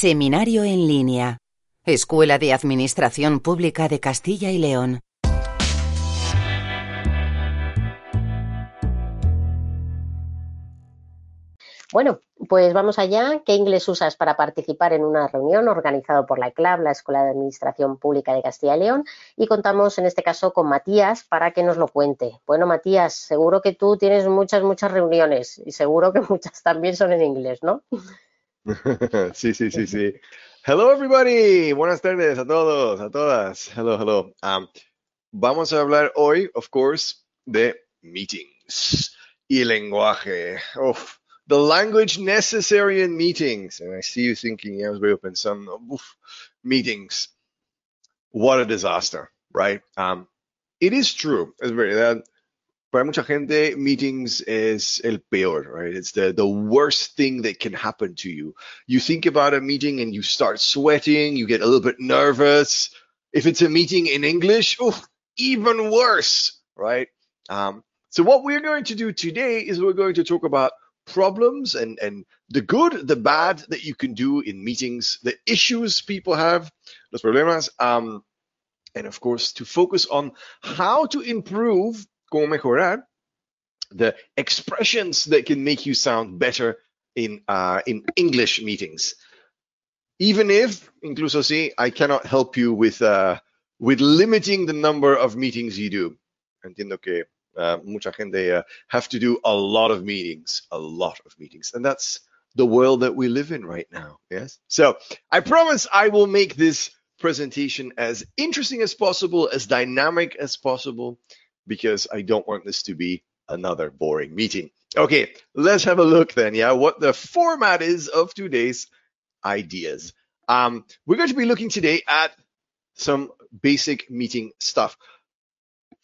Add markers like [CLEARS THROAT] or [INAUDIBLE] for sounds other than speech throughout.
Seminario en línea. Escuela de Administración Pública de Castilla y León. Bueno, pues vamos allá. ¿Qué inglés usas para participar en una reunión organizada por la ECLAB, la Escuela de Administración Pública de Castilla y León? Y contamos en este caso con Matías para que nos lo cuente. Bueno, Matías, seguro que tú tienes muchas, muchas reuniones y seguro que [LAUGHS] muchas también son en inglés, ¿no? [LAUGHS] sí, sí, sí, sí. [LAUGHS] Hello, everybody. Buenas tardes a todos, a todas. Hello, hello. Um, vamos a hablar hoy, of course, de meetings y lenguaje. Uf, the language necessary in meetings. And I see you thinking, yeah, I was very open. Some oof, meetings. What a disaster, right? Um, it is true. Es verdad. Para mucha gente, meetings is el peor, right? It's the, the worst thing that can happen to you. You think about a meeting and you start sweating, you get a little bit nervous. If it's a meeting in English, oof, even worse, right? Um, so what we're going to do today is we're going to talk about problems and, and the good, the bad that you can do in meetings, the issues people have, los problemas, um, and of course, to focus on how to improve, cómo mejorar, the expressions that can make you sound better in, uh, in English meetings. Even if, incluso si, I cannot help you with, uh, with limiting the number of meetings you do. Entiendo que uh, mucha gente uh, have to do a lot of meetings, a lot of meetings, and that's the world that we live in right now. Yes. So I promise I will make this presentation as interesting as possible, as dynamic as possible, because I don't want this to be another boring meeting. Okay, let's have a look then. Yeah, what the format is of today's ideas. Um, we're going to be looking today at some basic meeting stuff.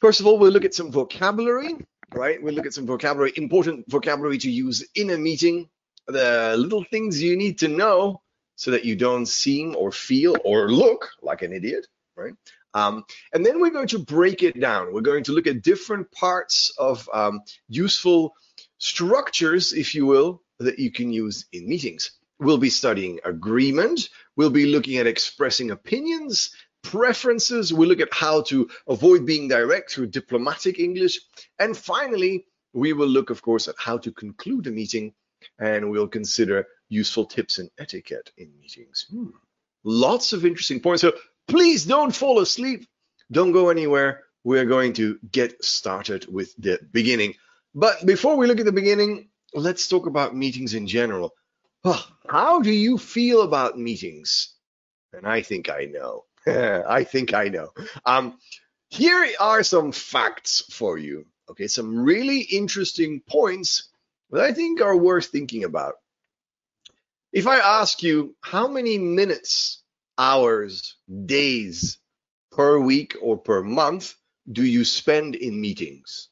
First of all, we'll look at some vocabulary, right? We'll look at some vocabulary, important vocabulary to use in a meeting, the little things you need to know so that you don't seem or feel or look like an idiot, right? Um, and then we're going to break it down. We're going to look at different parts of um, useful structures, if you will, that you can use in meetings. We'll be studying agreement. We'll be looking at expressing opinions preferences. We look at how to avoid being direct through diplomatic English. And finally, we will look, of course, at how to conclude a meeting and we'll consider useful tips and etiquette in meetings. Hmm. Lots of interesting points. So please don't fall asleep. Don't go anywhere. We're going to get started with the beginning. But before we look at the beginning, let's talk about meetings in general. Oh, how do you feel about meetings? And I think I know. [LAUGHS] I think I know. Um, here are some facts for you. Okay, some really interesting points that I think are worth thinking about. If I ask you how many minutes, hours, days per week or per month do you spend in meetings?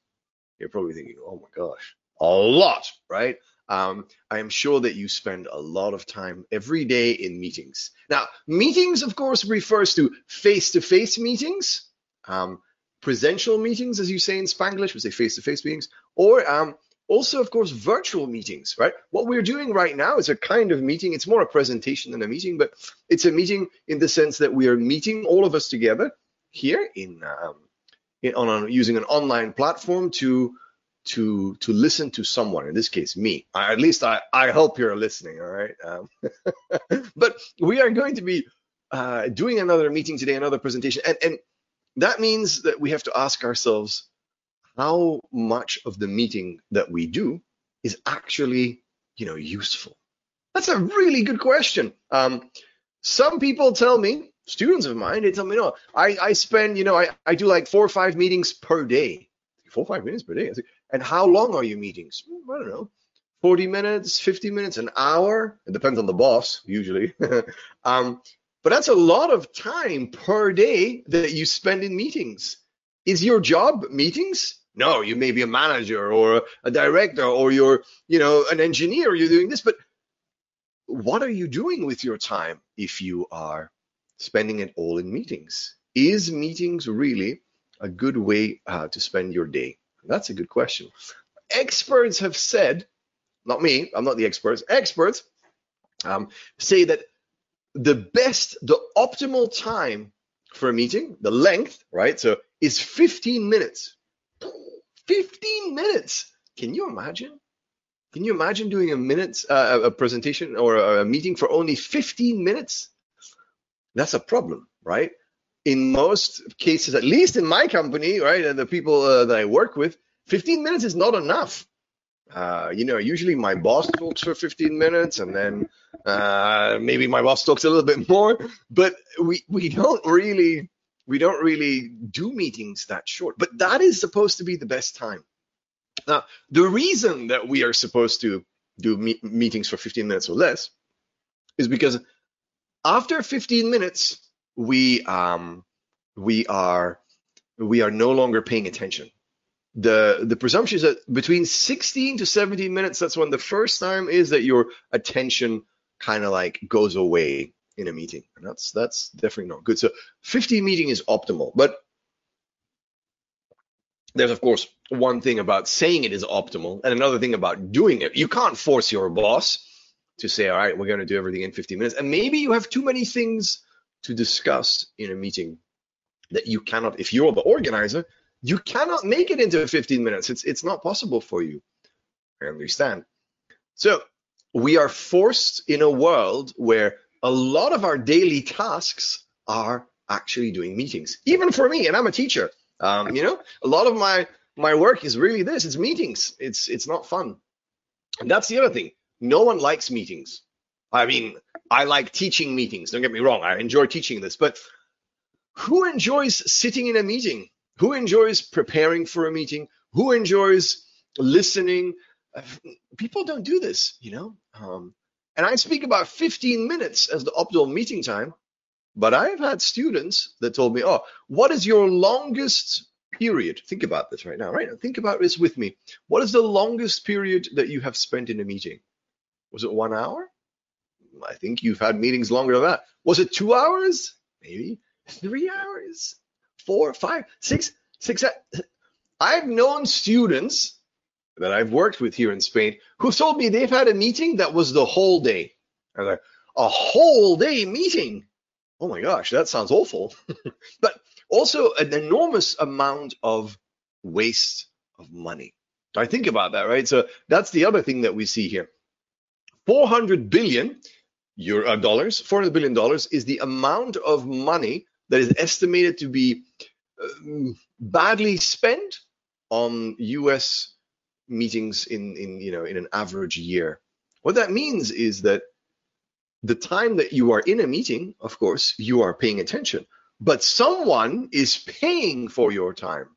You're probably thinking, oh my gosh, a lot, right? Um, I am sure that you spend a lot of time every day in meetings. Now, meetings, of course, refers to face-to-face meetings, um, presential meetings, as you say in Spanglish, we say face-to-face meetings, or um, also, of course, virtual meetings, right? What we're doing right now is a kind of meeting. It's more a presentation than a meeting, but it's a meeting in the sense that we are meeting all of us together here in, um, in on using an online platform to to to listen to someone in this case me I, at least i i hope you're listening all right um, [LAUGHS] but we are going to be uh, doing another meeting today another presentation and and that means that we have to ask ourselves how much of the meeting that we do is actually you know useful that's a really good question um, some people tell me students of mine they tell me no i i spend you know i i do like four or five meetings per day four or five minutes per day and how long are your meetings? I don't know, 40 minutes, 50 minutes, an hour. It depends on the boss, usually. [LAUGHS] um, but that's a lot of time per day that you spend in meetings. Is your job meetings? No, you may be a manager or a director or you're, you know, an engineer. You're doing this, but what are you doing with your time if you are spending it all in meetings? Is meetings really a good way uh, to spend your day? That's a good question. Experts have said, not me, I'm not the experts, experts um, say that the best, the optimal time for a meeting, the length, right? So is 15 minutes. 15 minutes. Can you imagine? Can you imagine doing a minute, uh, a presentation or a meeting for only 15 minutes? That's a problem, right? In most cases, at least in my company, right, and the people uh, that I work with, 15 minutes is not enough. Uh, you know, usually my boss talks for 15 minutes, and then uh, maybe my boss talks a little bit more. But we we don't really we don't really do meetings that short. But that is supposed to be the best time. Now, the reason that we are supposed to do me- meetings for 15 minutes or less is because after 15 minutes, we um, we are we are no longer paying attention the the presumption is that between 16 to 17 minutes that's when the first time is that your attention kind of like goes away in a meeting and that's that's definitely not good so 15 meeting is optimal but there's of course one thing about saying it is optimal and another thing about doing it you can't force your boss to say all right we're going to do everything in 15 minutes and maybe you have too many things to discuss in a meeting that you cannot if you're the organizer you cannot make it into 15 minutes. It's it's not possible for you. I understand. So we are forced in a world where a lot of our daily tasks are actually doing meetings. Even for me, and I'm a teacher. Um, you know, a lot of my my work is really this. It's meetings. It's it's not fun. And that's the other thing. No one likes meetings. I mean, I like teaching meetings. Don't get me wrong. I enjoy teaching this, but who enjoys sitting in a meeting? Who enjoys preparing for a meeting? Who enjoys listening? People don't do this, you know. Um, and I speak about 15 minutes as the optimal meeting time, but I've had students that told me, "Oh, what is your longest period?" Think about this right now, right? Now, think about this with me. What is the longest period that you have spent in a meeting? Was it one hour? I think you've had meetings longer than that. Was it two hours? Maybe three hours four, five, six, six. I've known students that I've worked with here in Spain who told me they've had a meeting that was the whole day. I'm like, a whole day meeting. Oh my gosh, that sounds awful. [LAUGHS] but also an enormous amount of waste of money. I think about that, right? So that's the other thing that we see here. 400 billion euro uh, dollars, 400 billion dollars is the amount of money that is estimated to be um, badly spent on US meetings in, in you know in an average year. What that means is that the time that you are in a meeting, of course, you are paying attention, but someone is paying for your time,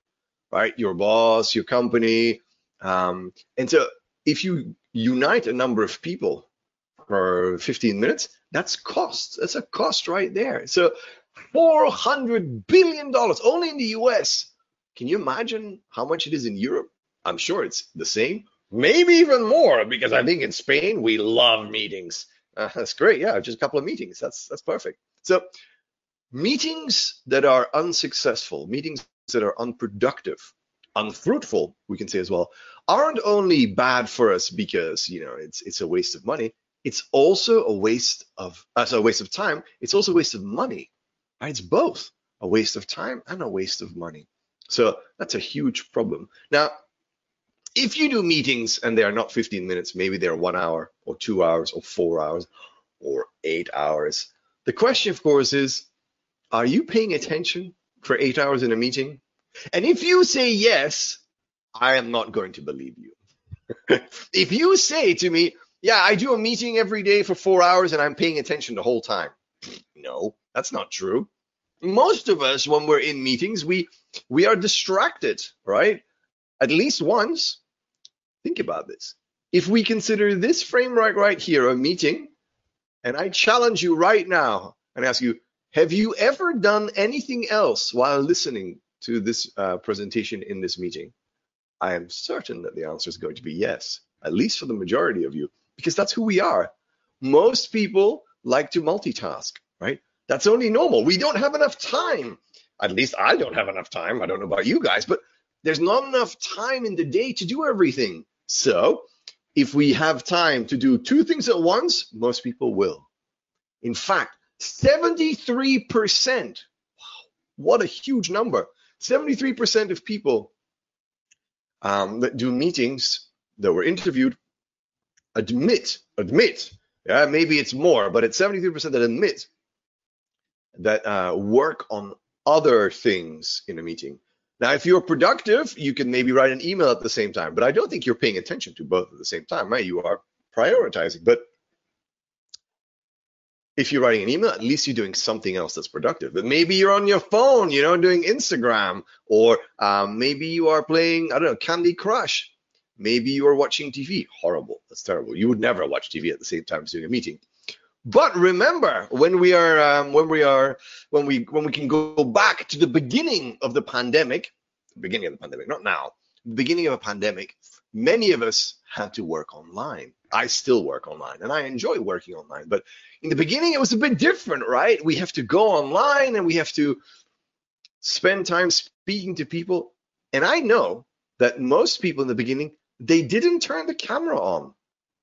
right? Your boss, your company. Um, and so if you unite a number of people for 15 minutes, that's cost. That's a cost right there. So $400 billion only in the US. Can you imagine how much it is in Europe? I'm sure it's the same, maybe even more, because I think in Spain we love meetings. [LAUGHS] Uh, that's great. Yeah, just a couple of meetings. That's that's perfect. So meetings that are unsuccessful, meetings that are unproductive, unfruitful, we can say as well, aren't only bad for us because you know it's it's a waste of money. It's also a waste of uh, so a waste of time. It's also a waste of money it's both a waste of time and a waste of money. So that's a huge problem. Now, if you do meetings and they are not 15 minutes, maybe they're one hour or two hours or four hours or eight hours. The question, of course, is are you paying attention for eight hours in a meeting? And if you say yes, I am not going to believe you. [LAUGHS] if you say to me, yeah, I do a meeting every day for four hours and I'm paying attention the whole time. No, that's not true. Most of us, when we're in meetings, we we are distracted, right? At least once. Think about this. If we consider this framework right here a meeting, and I challenge you right now and ask you, have you ever done anything else while listening to this uh, presentation in this meeting? I am certain that the answer is going to be yes, at least for the majority of you, because that's who we are. Most people like to multitask, right? That's only normal. We don't have enough time. At least I don't have enough time. I don't know about you guys, but there's not enough time in the day to do everything. So if we have time to do two things at once, most people will. In fact, 73%. Wow, what a huge number. 73% of people um, that do meetings that were interviewed admit, admit, yeah, maybe it's more, but it's 73% that admit that uh, work on other things in a meeting. Now, if you're productive, you can maybe write an email at the same time, but I don't think you're paying attention to both at the same time, right? You are prioritizing. But if you're writing an email, at least you're doing something else that's productive. But maybe you're on your phone, you know, doing Instagram, or um, maybe you are playing, I don't know, Candy Crush. Maybe you are watching TV. Horrible. That's terrible. You would never watch TV at the same time as doing a meeting. But remember, when we are, um, when we are, when we, when we can go back to the beginning of the pandemic, beginning of the pandemic, not now, beginning of a pandemic, many of us had to work online. I still work online and I enjoy working online. But in the beginning, it was a bit different, right? We have to go online and we have to spend time speaking to people. And I know that most people in the beginning, they didn't turn the camera on.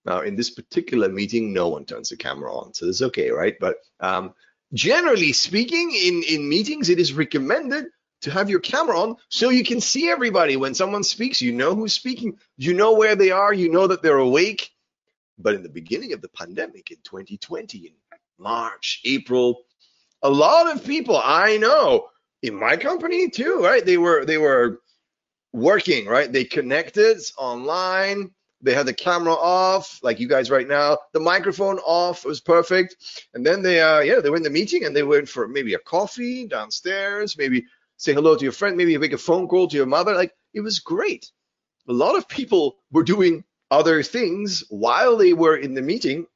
Now, in this particular meeting, no one turns the camera on, so it's okay, right? But um, generally speaking, in, in meetings, it is recommended to have your camera on so you can see everybody. When someone speaks, you know who's speaking, you know where they are, you know that they're awake. But in the beginning of the pandemic in 2020, in March, April, a lot of people I know in my company too, right? They were they were working, right? They connected online they had the camera off, like you guys right now. The microphone off was perfect. And then they, uh, yeah, they were in the meeting and they went for maybe a coffee downstairs, maybe say hello to your friend, maybe make a phone call to your mother. Like it was great. A lot of people were doing other things while they were in the meeting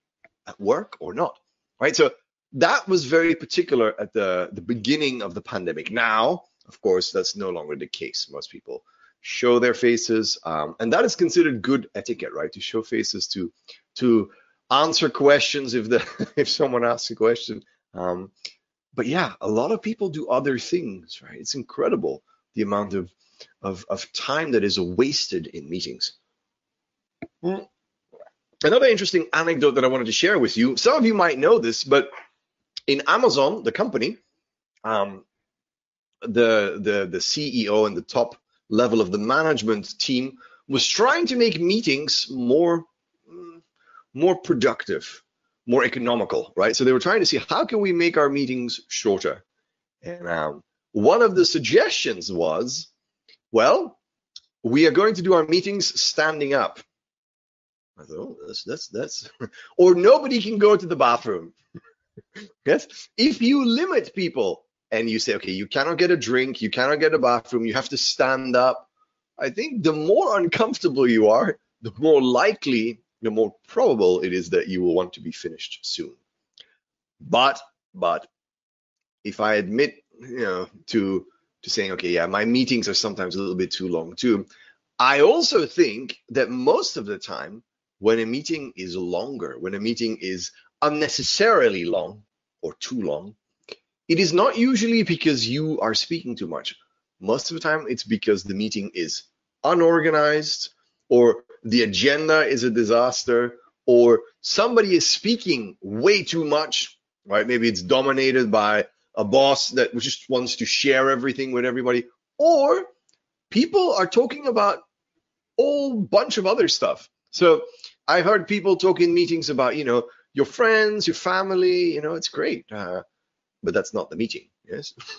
at work or not, right? So that was very particular at the, the beginning of the pandemic. Now, of course, that's no longer the case. Most people show their faces, um, and that is considered good etiquette, right? To show faces, to to answer questions if the [LAUGHS] if someone asks a question. Um, but yeah, a lot of people do other things, right? It's incredible the amount of of, of time that is wasted in meetings. Mm. Another interesting anecdote that I wanted to share with you. Some of you might know this, but in Amazon, the company, um, the the the CEO and the top level of the management team was trying to make meetings more mm, more productive more economical right? So they were trying to see how can we make our meetings shorter. And um, one of the suggestions was well we are going to do our meetings standing up. I thought oh, that's that's that's [LAUGHS] or nobody can go to the bathroom. [LAUGHS] Yes? If you limit people and you say, okay, you cannot get a drink, you cannot get a bathroom, you have to stand up. I think the more uncomfortable you are, the more likely, the more probable it is that you will want to be finished soon. But, but, if I admit, you know, to to saying, okay, yeah, my meetings are sometimes a little bit too long too. I also think that most of the time, when a meeting is longer, when a meeting is unnecessarily long or too long, it is not usually because you are speaking too much. Most of the time, it's because the meeting is unorganized, or the agenda is a disaster, or somebody is speaking way too much, right? Maybe it's dominated by a boss that just wants to share everything with everybody, or people are talking about a whole bunch of other stuff. So I've heard people talk in meetings about, you know, your friends, your family, you know, it's great. Uh, but that's not the meeting. Yes, [LAUGHS]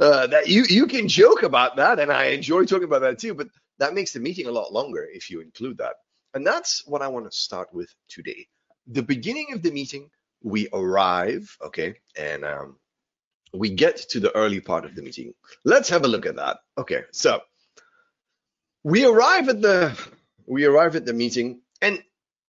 uh, that you you can joke about that, and I enjoy talking about that too. But that makes the meeting a lot longer if you include that, and that's what I want to start with today. The beginning of the meeting, we arrive, okay, and um, we get to the early part of the meeting. Let's have a look at that. Okay, so we arrive at the we arrive at the meeting, and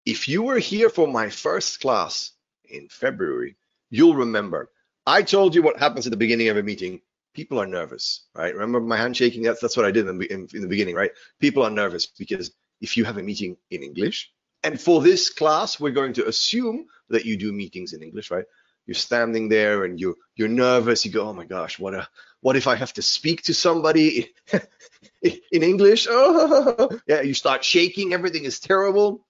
if you were here for my first class in February, you'll remember I told you what happens at the beginning of a meeting. People are nervous, right? Remember my handshaking? That's that's what I did in, in, in the beginning, right? People are nervous because if you have a meeting in English, and for this class, we're going to assume that you do meetings in English, right? You're standing there and you you're nervous. You go, oh my gosh, what a what if I have to speak to somebody [LAUGHS] in English? Oh, [LAUGHS] yeah. You start shaking. Everything is terrible.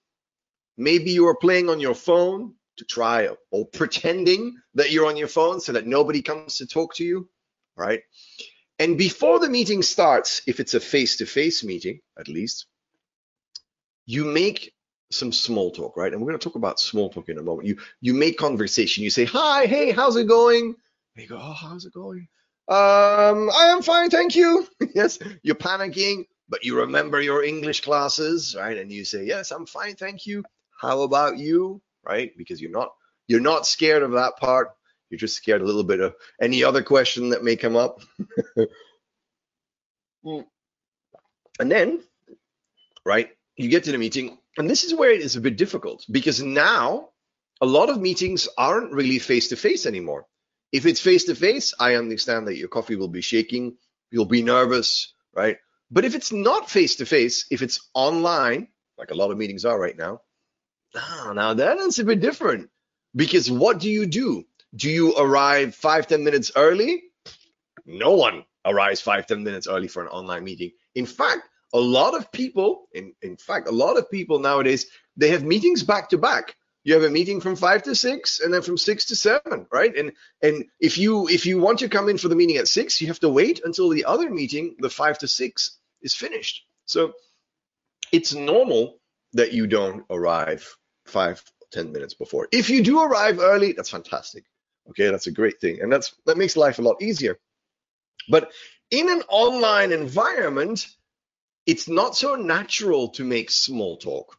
Maybe you are playing on your phone to try or pretending that you're on your phone so that nobody comes to talk to you, right? And before the meeting starts, if it's a face-to-face meeting, at least, you make some small talk, right? And we're going to talk about small talk in a moment. You you make conversation. You say, "Hi, hey, how's it going?" You go, "Oh, how's it going?" Um, I am fine, thank you. [LAUGHS] yes, you're panicking, but you remember your English classes, right? And you say, "Yes, I'm fine, thank you." How about you? Right? Because you're not you're not scared of that part. You're just scared a little bit of any other question that may come up. [LAUGHS] Hmm. and then, right, you get to the meeting, and this is where it is a bit difficult because now a lot of meetings aren't really face to face anymore. If it's face to face, I understand that your coffee will be shaking, you'll be nervous, right? But if it's not face to face, if it's online, like a lot of meetings are right now, ah, now that is a bit different because what do you do? Do you arrive five ten minutes early? No one arrives five ten minutes early for an online meeting. In fact, a lot of people, in, in fact, a lot of people nowadays, they have meetings back to back. You have a meeting from five to six, and then from six to seven, right? And and if you if you want to come in for the meeting at six, you have to wait until the other meeting, the five to six, is finished. So it's normal that you don't arrive five ten minutes before. If you do arrive early, that's fantastic. Okay, that's a great thing, and that's that makes life a lot easier. But in an online environment, it's not so natural to make small talk.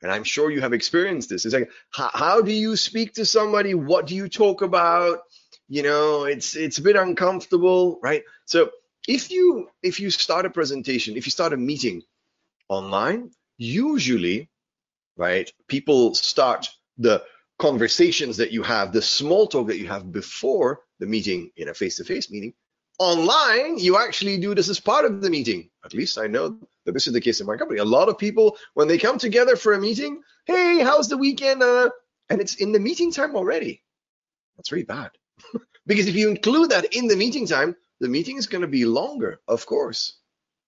And I'm sure you have experienced this. It's like, how, how do you speak to somebody? What do you talk about? You know, it's it's a bit uncomfortable, right? So if you if you start a presentation, if you start a meeting online, usually, right, people start the conversations that you have, the small talk that you have before the meeting in a face-to-face meeting Online, you actually do this as part of the meeting. At least I know that this is the case in my company. A lot of people, when they come together for a meeting, hey, how's the weekend? Uh, and it's in the meeting time already. That's really bad. [LAUGHS] because if you include that in the meeting time, the meeting is going to be longer, of course,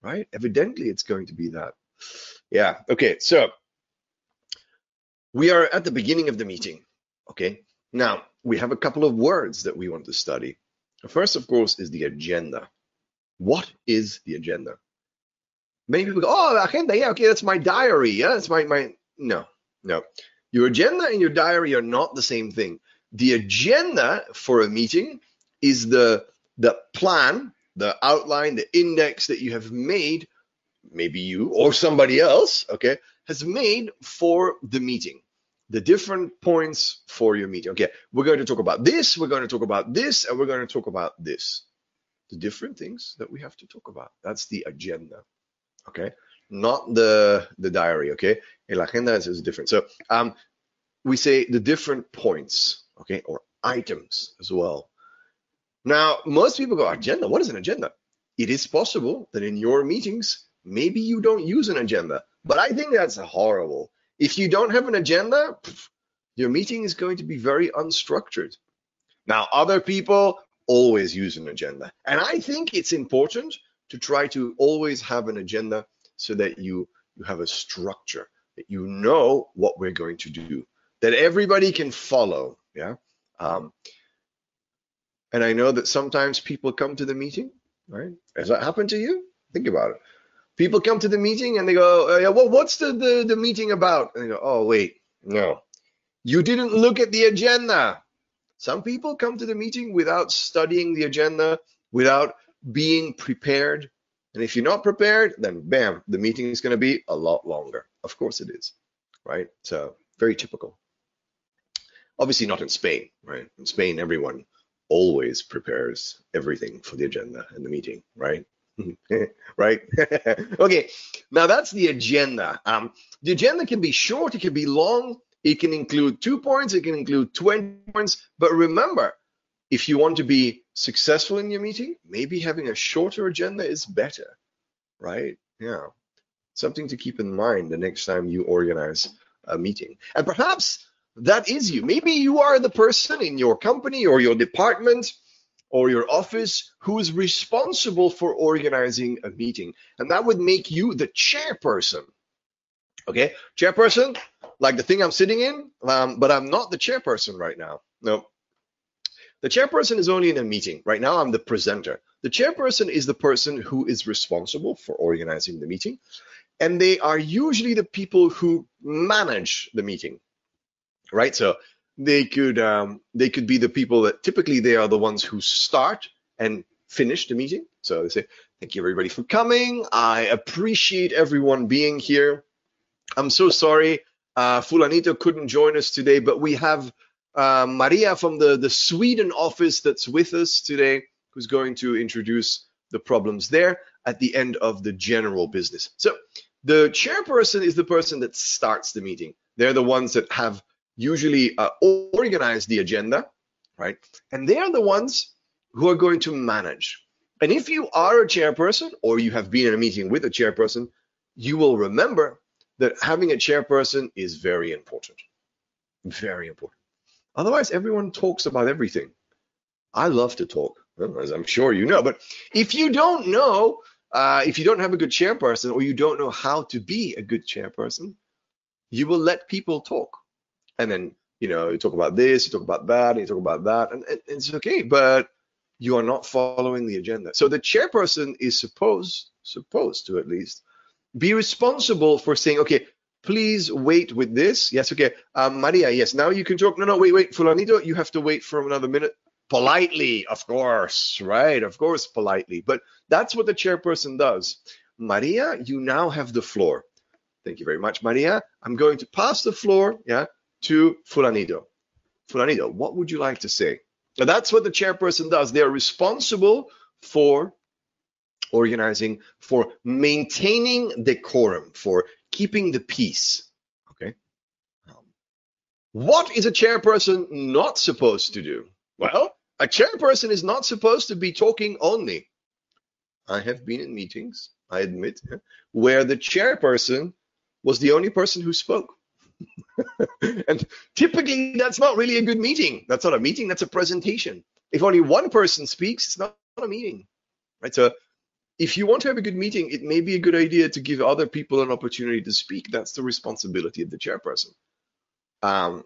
right? Evidently, it's going to be that. Yeah. Okay. So we are at the beginning of the meeting. Okay. Now we have a couple of words that we want to study. First, of course, is the agenda. What is the agenda? Many people go, oh, agenda, yeah, okay, that's my diary. Yeah, that's my, my, no, no. Your agenda and your diary are not the same thing. The agenda for a meeting is the, the plan, the outline, the index that you have made, maybe you or somebody else, okay, has made for the meeting the different points for your meeting. Okay, we're going to talk about this, we're going to talk about this, and we're going to talk about this. The different things that we have to talk about. That's the agenda. Okay, not the the diary. Okay, el agenda is, is different. So um, we say the different points. Okay, or items as well. Now, most people go, agenda. What is an agenda? It is possible that in your meetings, maybe you don't use an agenda, but I think that's horrible if you don't have an agenda, your meeting is going to be very unstructured. Now, other people always use an agenda. And I think it's important to try to always have an agenda so that you, you have a structure, that you know what we're going to do, that everybody can follow. Yeah. Um, and I know that sometimes people come to the meeting, right? Has that happened to you? Think about it people come to the meeting and they go, uh, yeah, well, what's the, the, the meeting about? And they go, oh, wait, no, you didn't look at the agenda. Some people come to the meeting without studying the agenda, without being prepared. And if you're not prepared, then bam, the meeting is going to be a lot longer. Of course it is, right? So very typical. Obviously not in Spain, right? In Spain, everyone always prepares everything for the agenda and the meeting, right? [LAUGHS] right? [LAUGHS] okay, now that's the agenda. Um, the agenda can be short, it can be long, it can include two points, it can include 20 points. But remember, if you want to be successful in your meeting, maybe having a shorter agenda is better, right? Yeah, something to keep in mind the next time you organize a meeting. And perhaps that is you. Maybe you are the person in your company or your department or your office who is responsible for organizing a meeting. And that would make you the chairperson. Okay, chairperson, like the thing I'm sitting in, um, but I'm not the chairperson right now. No. The chairperson is only in a meeting. Right now, I'm the presenter. The chairperson is the person who is responsible for organizing the meeting, and they are usually the people who manage the meeting, right? So they could um, they could be the people that typically they are the ones who start and finish the meeting. So they say, "Thank you everybody for coming. I appreciate everyone being here. I'm so sorry uh, Fulanito couldn't join us today, but we have uh, Maria from the, the Sweden office that's with us today, who's going to introduce the problems there at the end of the general business. So the chairperson is the person that starts the meeting. They're the ones that have usually uh, organized the agenda, right? And they are the ones who are going to manage. And if you are a chairperson or you have been in a meeting with a chairperson, you will remember that having a chairperson is very important. Very important. Otherwise, everyone talks about everything. I love to talk, as I'm sure you know. But if you don't know, uh, if you don't have a good chairperson or you don't know how to be a good chairperson, you will let people talk. And then, you know, you talk about this, you talk about that, and you talk about that, and, and it's okay. But you are not following the agenda. So the chairperson is supposed, supposed to at least, be responsible for saying, okay, please wait with this. Yes, okay. Um, Maria, yes, now you can talk. No, no, wait, wait. Fulanito, you have to wait for another minute. Politely, of course, right? Of course, politely. But that's what the chairperson does. Maria, you now have the floor. Thank you very much, Maria. I'm going to pass the floor, yeah, to Fulanito. Fulanito, what would you like to say? Now, that's what the chairperson does. They are responsible for organizing, for maintaining decorum, for keeping the peace. Okay. Um, what is a chairperson not supposed to do? Well, a chairperson is not supposed to be talking only. I have been in meetings, I admit, where the chairperson was the only person who spoke. [LAUGHS] and typically, that's not really a good meeting. That's not a meeting, that's a presentation. If only one person speaks, it's not, not a meeting. Right? So if you want to have a good meeting, it may be a good idea to give other people an opportunity to speak. That's the responsibility of the chairperson. Um,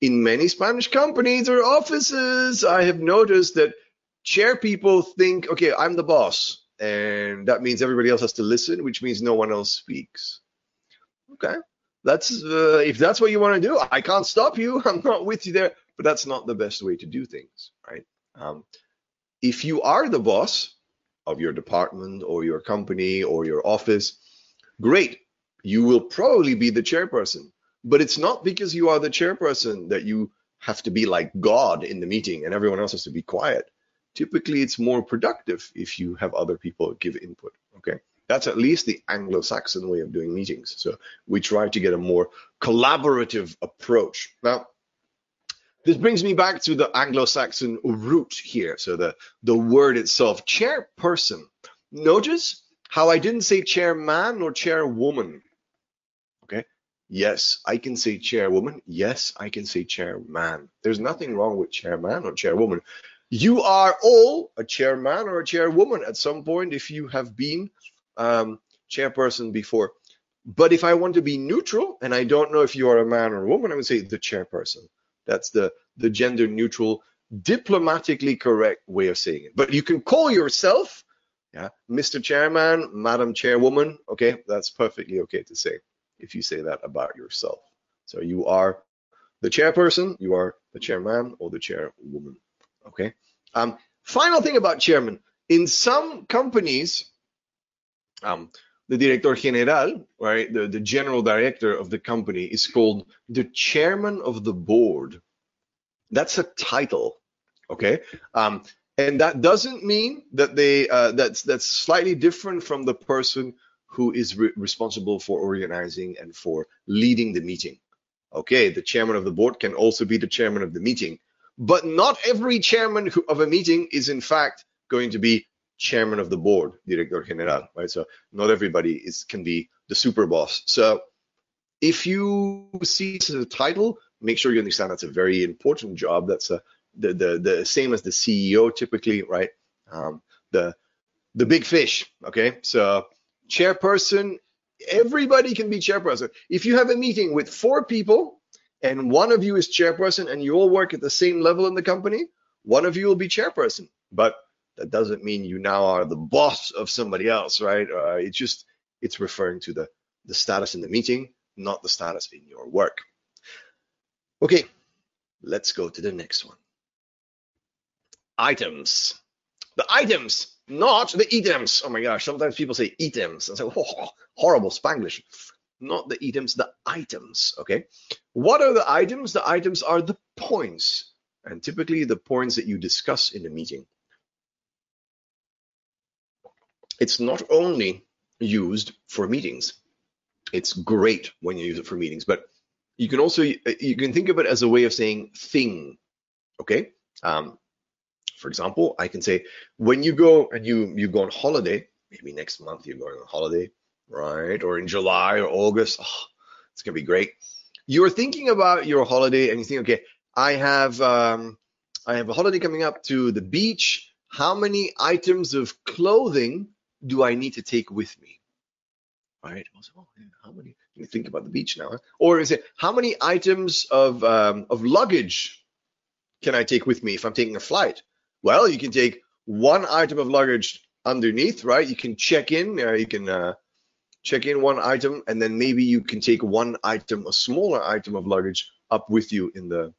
in many Spanish companies or offices, I have noticed that chair people think, okay, I'm the boss, and that means everybody else has to listen, which means no one else speaks. Okay, that's uh, if that's what you want to do, I can't stop you. [LAUGHS] I'm not with you there, but that's not the best way to do things, right? Um, if you are the boss, of your department or your company or your office, great. You will probably be the chairperson. But it's not because you are the chairperson that you have to be like God in the meeting and everyone else has to be quiet. Typically, it's more productive if you have other people give input. Okay. That's at least the Anglo Saxon way of doing meetings. So we try to get a more collaborative approach. Now, this brings me back to the Anglo-Saxon root here. So the, the word itself, chairperson. Notice how I didn't say chairman or chairwoman. Okay. Yes, I can say chairwoman. Yes, I can say chairman. There's nothing wrong with chairman or chairwoman. You are all a chairman or a chairwoman at some point if you have been um, chairperson before. But if I want to be neutral and I don't know if you are a man or a woman, I would say the chairperson. That's the, the gender neutral, diplomatically correct way of saying it. But you can call yourself, yeah, Mr. Chairman, Madam Chairwoman. Okay, that's perfectly okay to say if you say that about yourself. So you are the chairperson, you are the chairman or the chairwoman. Okay. Um, final thing about chairman. In some companies, um, the director general, right, the, the general director of the company is called the chairman of the board. That's a title, okay? Um, and that doesn't mean that they uh, that's that's slightly different from the person who is re responsible for organizing and for leading the meeting. Okay, the chairman of the board can also be the chairman of the meeting, but not every chairman who, of a meeting is in fact going to be chairman of the board, director general, right? So not everybody is can be the super boss. So if you see the title, make sure you understand that's a very important job. That's a the the, the same as the CEO typically, right? Um, the the big fish. Okay, so chairperson everybody can be chairperson. If you have a meeting with four people and one of you is chairperson and you all work at the same level in the company, one of you will be chairperson. But that doesn't mean you now are the boss of somebody else, right? Uh, it's just it's referring to the the status in the meeting, not the status in your work. Okay, let's go to the next one. Items. The items, not the items. Oh my gosh, sometimes people say items. And say, oh, horrible Spanglish. Not the items, the items, okay? What are the items? The items are the points, and typically the points that you discuss in a meeting. It's not only used for meetings. It's great when you use it for meetings, but you can also you can think of it as a way of saying thing. Okay. Um, for example, I can say when you go and you you go on holiday, maybe next month you're going on holiday, right? Or in July or August, oh, it's gonna be great. You're thinking about your holiday and you think, okay, I have um, I have a holiday coming up to the beach. How many items of clothing do I need to take with me? Right? oh, how many? You think about the beach now, huh? or is it how many items of um, of luggage can I take with me if I'm taking a flight? Well, you can take one item of luggage underneath, right? You can check in, uh, you can uh, check in one item, and then maybe you can take one item, a smaller item of luggage, up with you in the,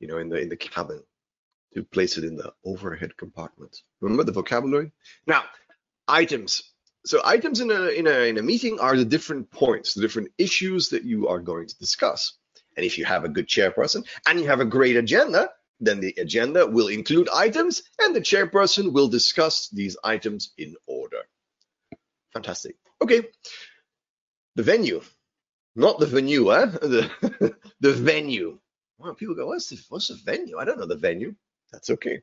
you know, in the in the cabin to place it in the overhead compartment. Remember the vocabulary? Now, items. So items in a, in a in a meeting are the different points, the different issues that you are going to discuss. And if you have a good chairperson and you have a great agenda, then the agenda will include items and the chairperson will discuss these items in order. Fantastic. Okay. The venue, not the venue, huh? Eh? [LAUGHS] The, the venue. Well, people go, what's the, what's the venue? I don't know the venue. That's okay.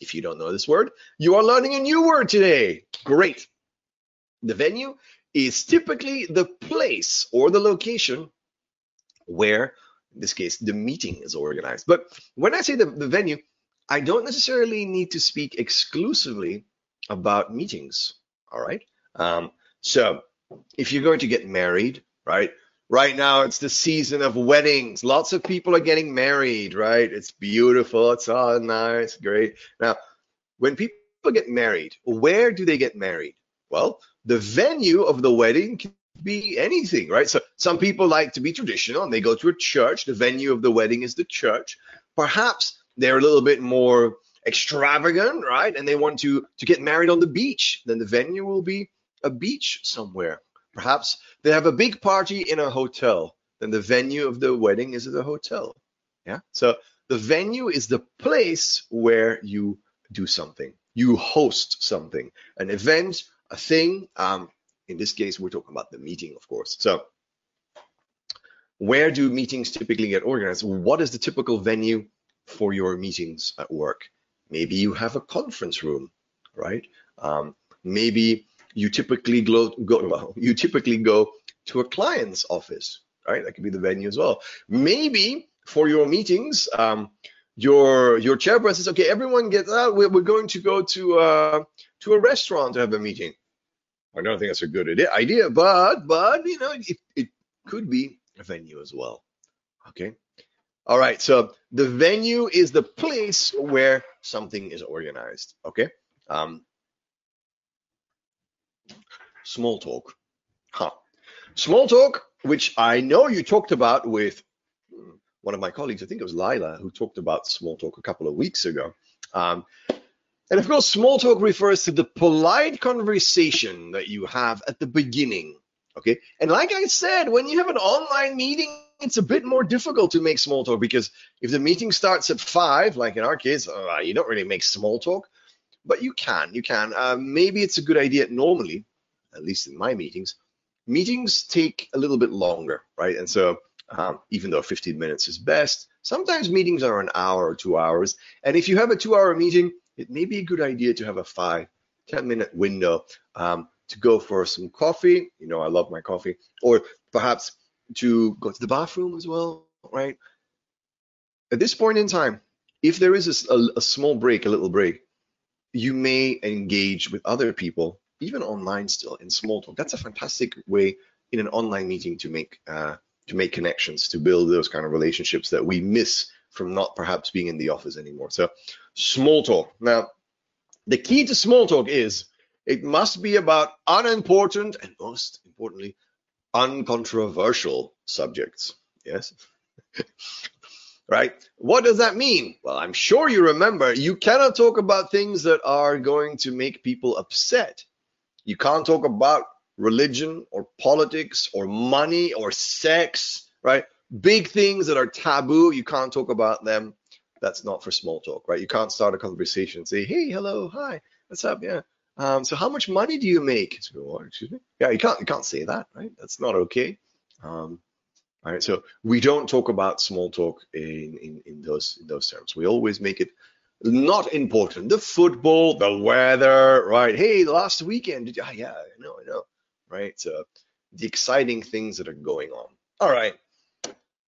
If you don't know this word, you are learning a new word today. Great. The venue is typically the place or the location where, in this case, the meeting is organized. But when I say the, the venue, I don't necessarily need to speak exclusively about meetings. All right. Um, so if you're going to get married, right? Right now, it's the season of weddings. Lots of people are getting married, right? It's beautiful. It's all nice, great. Now, when people get married, where do they get married? Well, the venue of the wedding can be anything, right? So some people like to be traditional and they go to a church. The venue of the wedding is the church. Perhaps they're a little bit more extravagant, right? And they want to to get married on the beach. Then the venue will be a beach somewhere. Perhaps they have a big party in a hotel. Then the venue of the wedding is at the hotel. Yeah. So the venue is the place where you do something. You host something, an event, a thing. Um, in this case, we're talking about the meeting, of course. So where do meetings typically get organized? What is the typical venue for your meetings at work? Maybe you have a conference room, right? Um, maybe you typically go, go you typically go to a client's office, right? That could be the venue as well. Maybe for your meetings, um, your your chairperson says, okay, everyone get out. We're, we're going to go to uh, to a restaurant to have a meeting. I don't think that's a good idea, but but you know it, it could be a venue as well. Okay. All right. So the venue is the place where something is organized. Okay. Um, small talk. Huh. Small talk, which I know you talked about with one of my colleagues, I think it was Lila, who talked about small talk a couple of weeks ago. Um, and of course, small talk refers to the polite conversation that you have at the beginning. Okay. And like I said, when you have an online meeting, it's a bit more difficult to make small talk because if the meeting starts at five, like in our case, uh, you don't really make small talk, but you can. You can. Uh, maybe it's a good idea normally, at least in my meetings, meetings take a little bit longer, right? And so um, even though 15 minutes is best, sometimes meetings are an hour or two hours. And if you have a two hour meeting, it may be a good idea to have a five, 10 minute window um, to go for some coffee. You know, I love my coffee, or perhaps to go to the bathroom as well, right? At this point in time, if there is a, a, a small break, a little break, you may engage with other people even online still in small talk. That's a fantastic way in an online meeting to make uh, to make connections, to build those kind of relationships that we miss from not perhaps being in the office anymore. So small talk. Now, the key to small talk is it must be about unimportant and most importantly, uncontroversial subjects. Yes. [LAUGHS] right? What does that mean? Well, I'm sure you remember you cannot talk about things that are going to make people upset. You can't talk about religion or politics or money or sex, right? Big things that are taboo, you can't talk about them. That's not for small talk, right? You can't start a conversation and say, hey, hello, hi, what's up? Yeah. Um, so how much money do you make? What, excuse me? Yeah, you can't you can't say that, right? That's not okay. Um, all right, so we don't talk about small talk in, in, in those in those terms. We always make it not important. The football, the weather, right? Hey, last weekend, did you? Oh, yeah, I know, I know, right? So the exciting things that are going on. All right,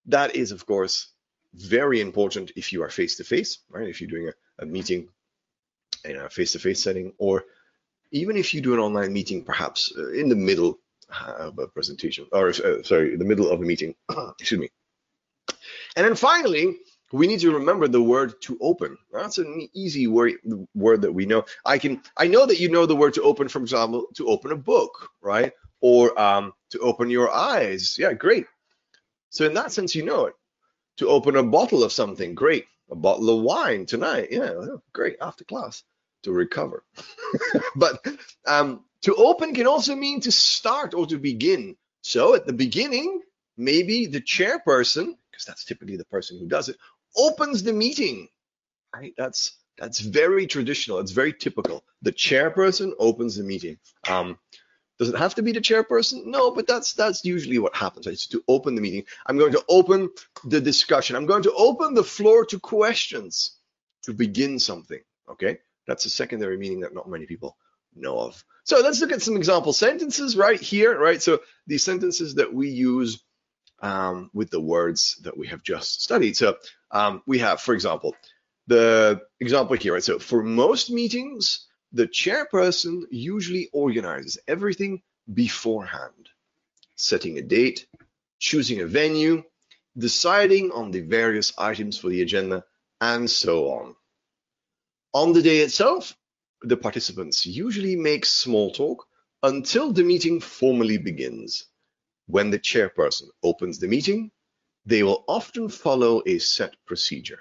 that is of course very important if you are face to face, right? If you're doing a, a meeting in a face to face setting, or even if you do an online meeting, perhaps uh, in the middle of a presentation, or uh, sorry, in the middle of a meeting, [COUGHS] excuse me. And then finally, we need to remember the word to open. That's an easy word, word that we know. I can, I know that you know the word to open, for example, to open a book, right? Or um, to open your eyes. Yeah, great. So in that sense, you know it. To open a bottle of something, great. A bottle of wine tonight, yeah, great. After class to recover. [LAUGHS] but um, to open can also mean to start or to begin. So at the beginning, maybe the chairperson, because that's typically the person who does it, opens the meeting. Right? That's that's very traditional. It's very typical. The chairperson opens the meeting. Um, does it have to be the chairperson? No, but that's that's usually what happens. Right? It's to open the meeting. I'm going to open the discussion. I'm going to open the floor to questions to begin something. Okay. That's a secondary meaning that not many people know of. So let's look at some example sentences right here, right? So these sentences that we use um, with the words that we have just studied. So um, we have, for example, the example here, right? So for most meetings, the chairperson usually organizes everything beforehand, setting a date, choosing a venue, deciding on the various items for the agenda, and so on. On the day itself, the participants usually make small talk until the meeting formally begins. When the chairperson opens the meeting, they will often follow a set procedure.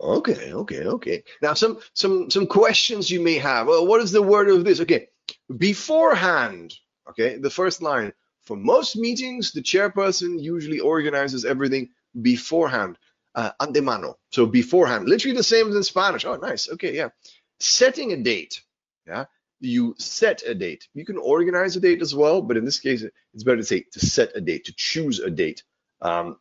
Okay, okay, okay. Now some some some questions you may have. Well, what is the word of this? Okay, beforehand. Okay, the first line. For most meetings, the chairperson usually organizes everything beforehand uh, antemano. So beforehand, literally the same as in Spanish. Oh, nice. Okay, yeah. Setting a date. Yeah. You set a date. You can organize a date as well, but in this case, it's better to say to set a date, to choose a date. Um,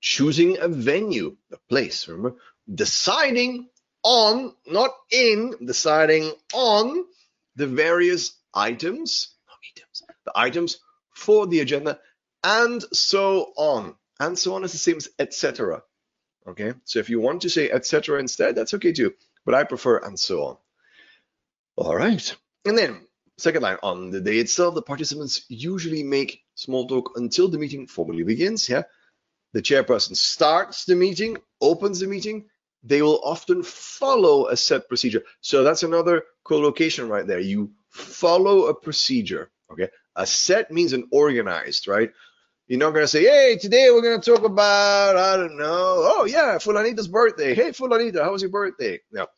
choosing a venue, a place. Remember, deciding on, not in, deciding on the various items, items, the items for the agenda, and so on and so on is the same as etc. Okay, so if you want to say etc. instead, that's okay too, but I prefer and so on. All right, and then second line, on the day itself, the participants usually make small talk until the meeting formally begins. Yeah, the chairperson starts the meeting, opens the meeting. They will often follow a set procedure. So that's another collocation right there. You follow a procedure. Okay, a set means an organized, right? You're not to say, hey, today we're to talk about, I don't know, oh, yeah, Fulanita's birthday. Hey, Fulanita, how was your birthday? Now,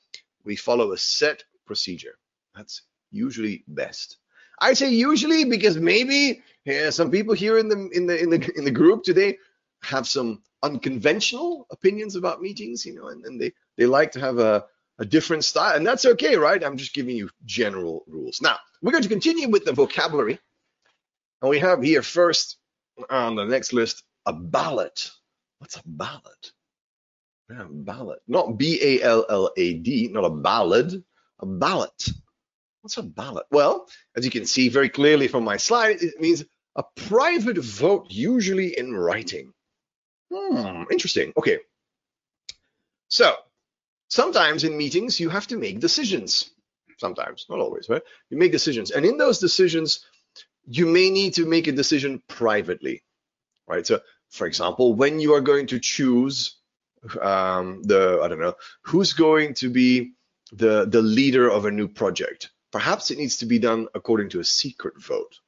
we follow a set procedure. That's usually best. I say usually because maybe yeah, some people here in the in the in the in the group today have some unconventional opinions about meetings, you know, and, and they they like to have a a different style, and that's okay, right? I'm just giving you general rules. Now we're going to continue with the vocabulary, and we have here first on the next list, a ballot. What's a ballot? Yeah, ballot. Not B A L L A D, not a ballad, a ballot. What's a ballot? Well, as you can see very clearly from my slide, it means a private vote, usually in writing. Hmm, interesting. Okay. So, sometimes in meetings, you have to make decisions. sometimes, not always, right? You make decisions, and in those decisions, you may need to make a decision privately, right? So, for example, when you are going to choose um, the, I don't know, who's going to be the the leader of a new project, perhaps it needs to be done according to a secret vote.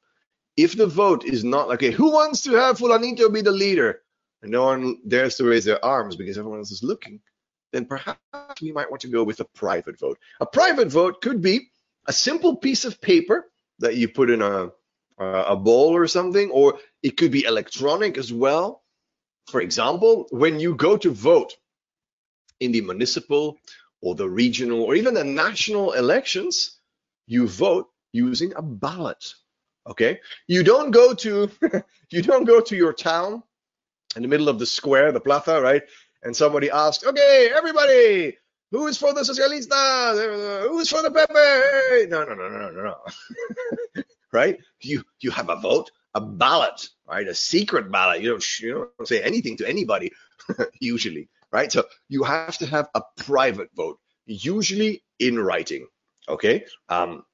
If the vote is not okay, who wants to have Fulanito be the leader? And no one dares to raise their arms because everyone else is looking, then perhaps we might want to go with a private vote. A private vote could be a simple piece of paper that you put in a a bowl or something, or it could be electronic as well. For example, when you go to vote in the municipal or the regional or even the national elections, you vote using a ballot. Okay, you don't go to [LAUGHS] you don't go to your town in the middle of the square, the plaza, right? And somebody asks, okay, everybody, who is for the Socialista? Who is for the PP? No, no, no, no, no, no. [LAUGHS] right? You you have a vote, a ballot, right? A secret ballot. You don't you don't say anything to anybody [LAUGHS] usually, right? So you have to have a private vote, usually in writing. Okay. Um,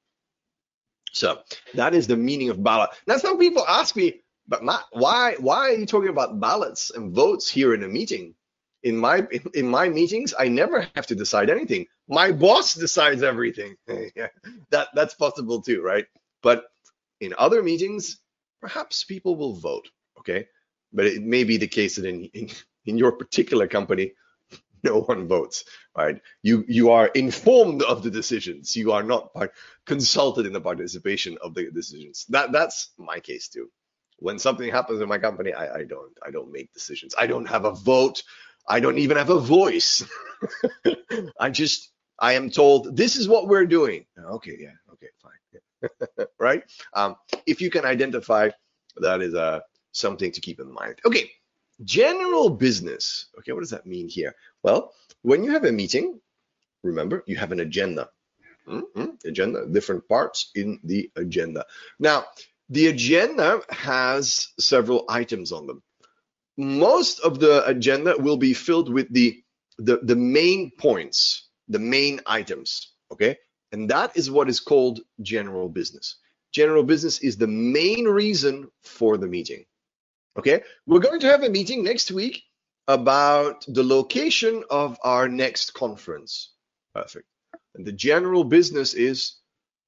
so that is the meaning of ballot. Now some people ask me, but Matt, why why are you talking about ballots and votes here in a meeting? In my in my meetings, I never have to decide anything. My boss decides everything. [LAUGHS] yeah, that that's possible too, right? But in other meetings, perhaps people will vote. Okay, but it may be the case that in in, in your particular company, [LAUGHS] no one votes. Right? You you are informed of the decisions. You are not part, consulted in the participation of the decisions. That that's my case too when something happens in my company, I, I don't I don't make decisions. I don't have a vote. I don't even have a voice. [LAUGHS] I just I am told this is what we're doing. Okay, yeah, okay, fine, [LAUGHS] right? Um, if you can identify, that is uh, something to keep in mind. Okay, general business. Okay, what does that mean here? Well, when you have a meeting, remember you have an agenda. Mm-hmm. Agenda, different parts in the agenda. Now, the agenda has several items on them. Most of the agenda will be filled with the, the, the main points, the main items, okay? And that is what is called general business. General business is the main reason for the meeting, okay? We're going to have a meeting next week about the location of our next conference. Perfect. And the general business is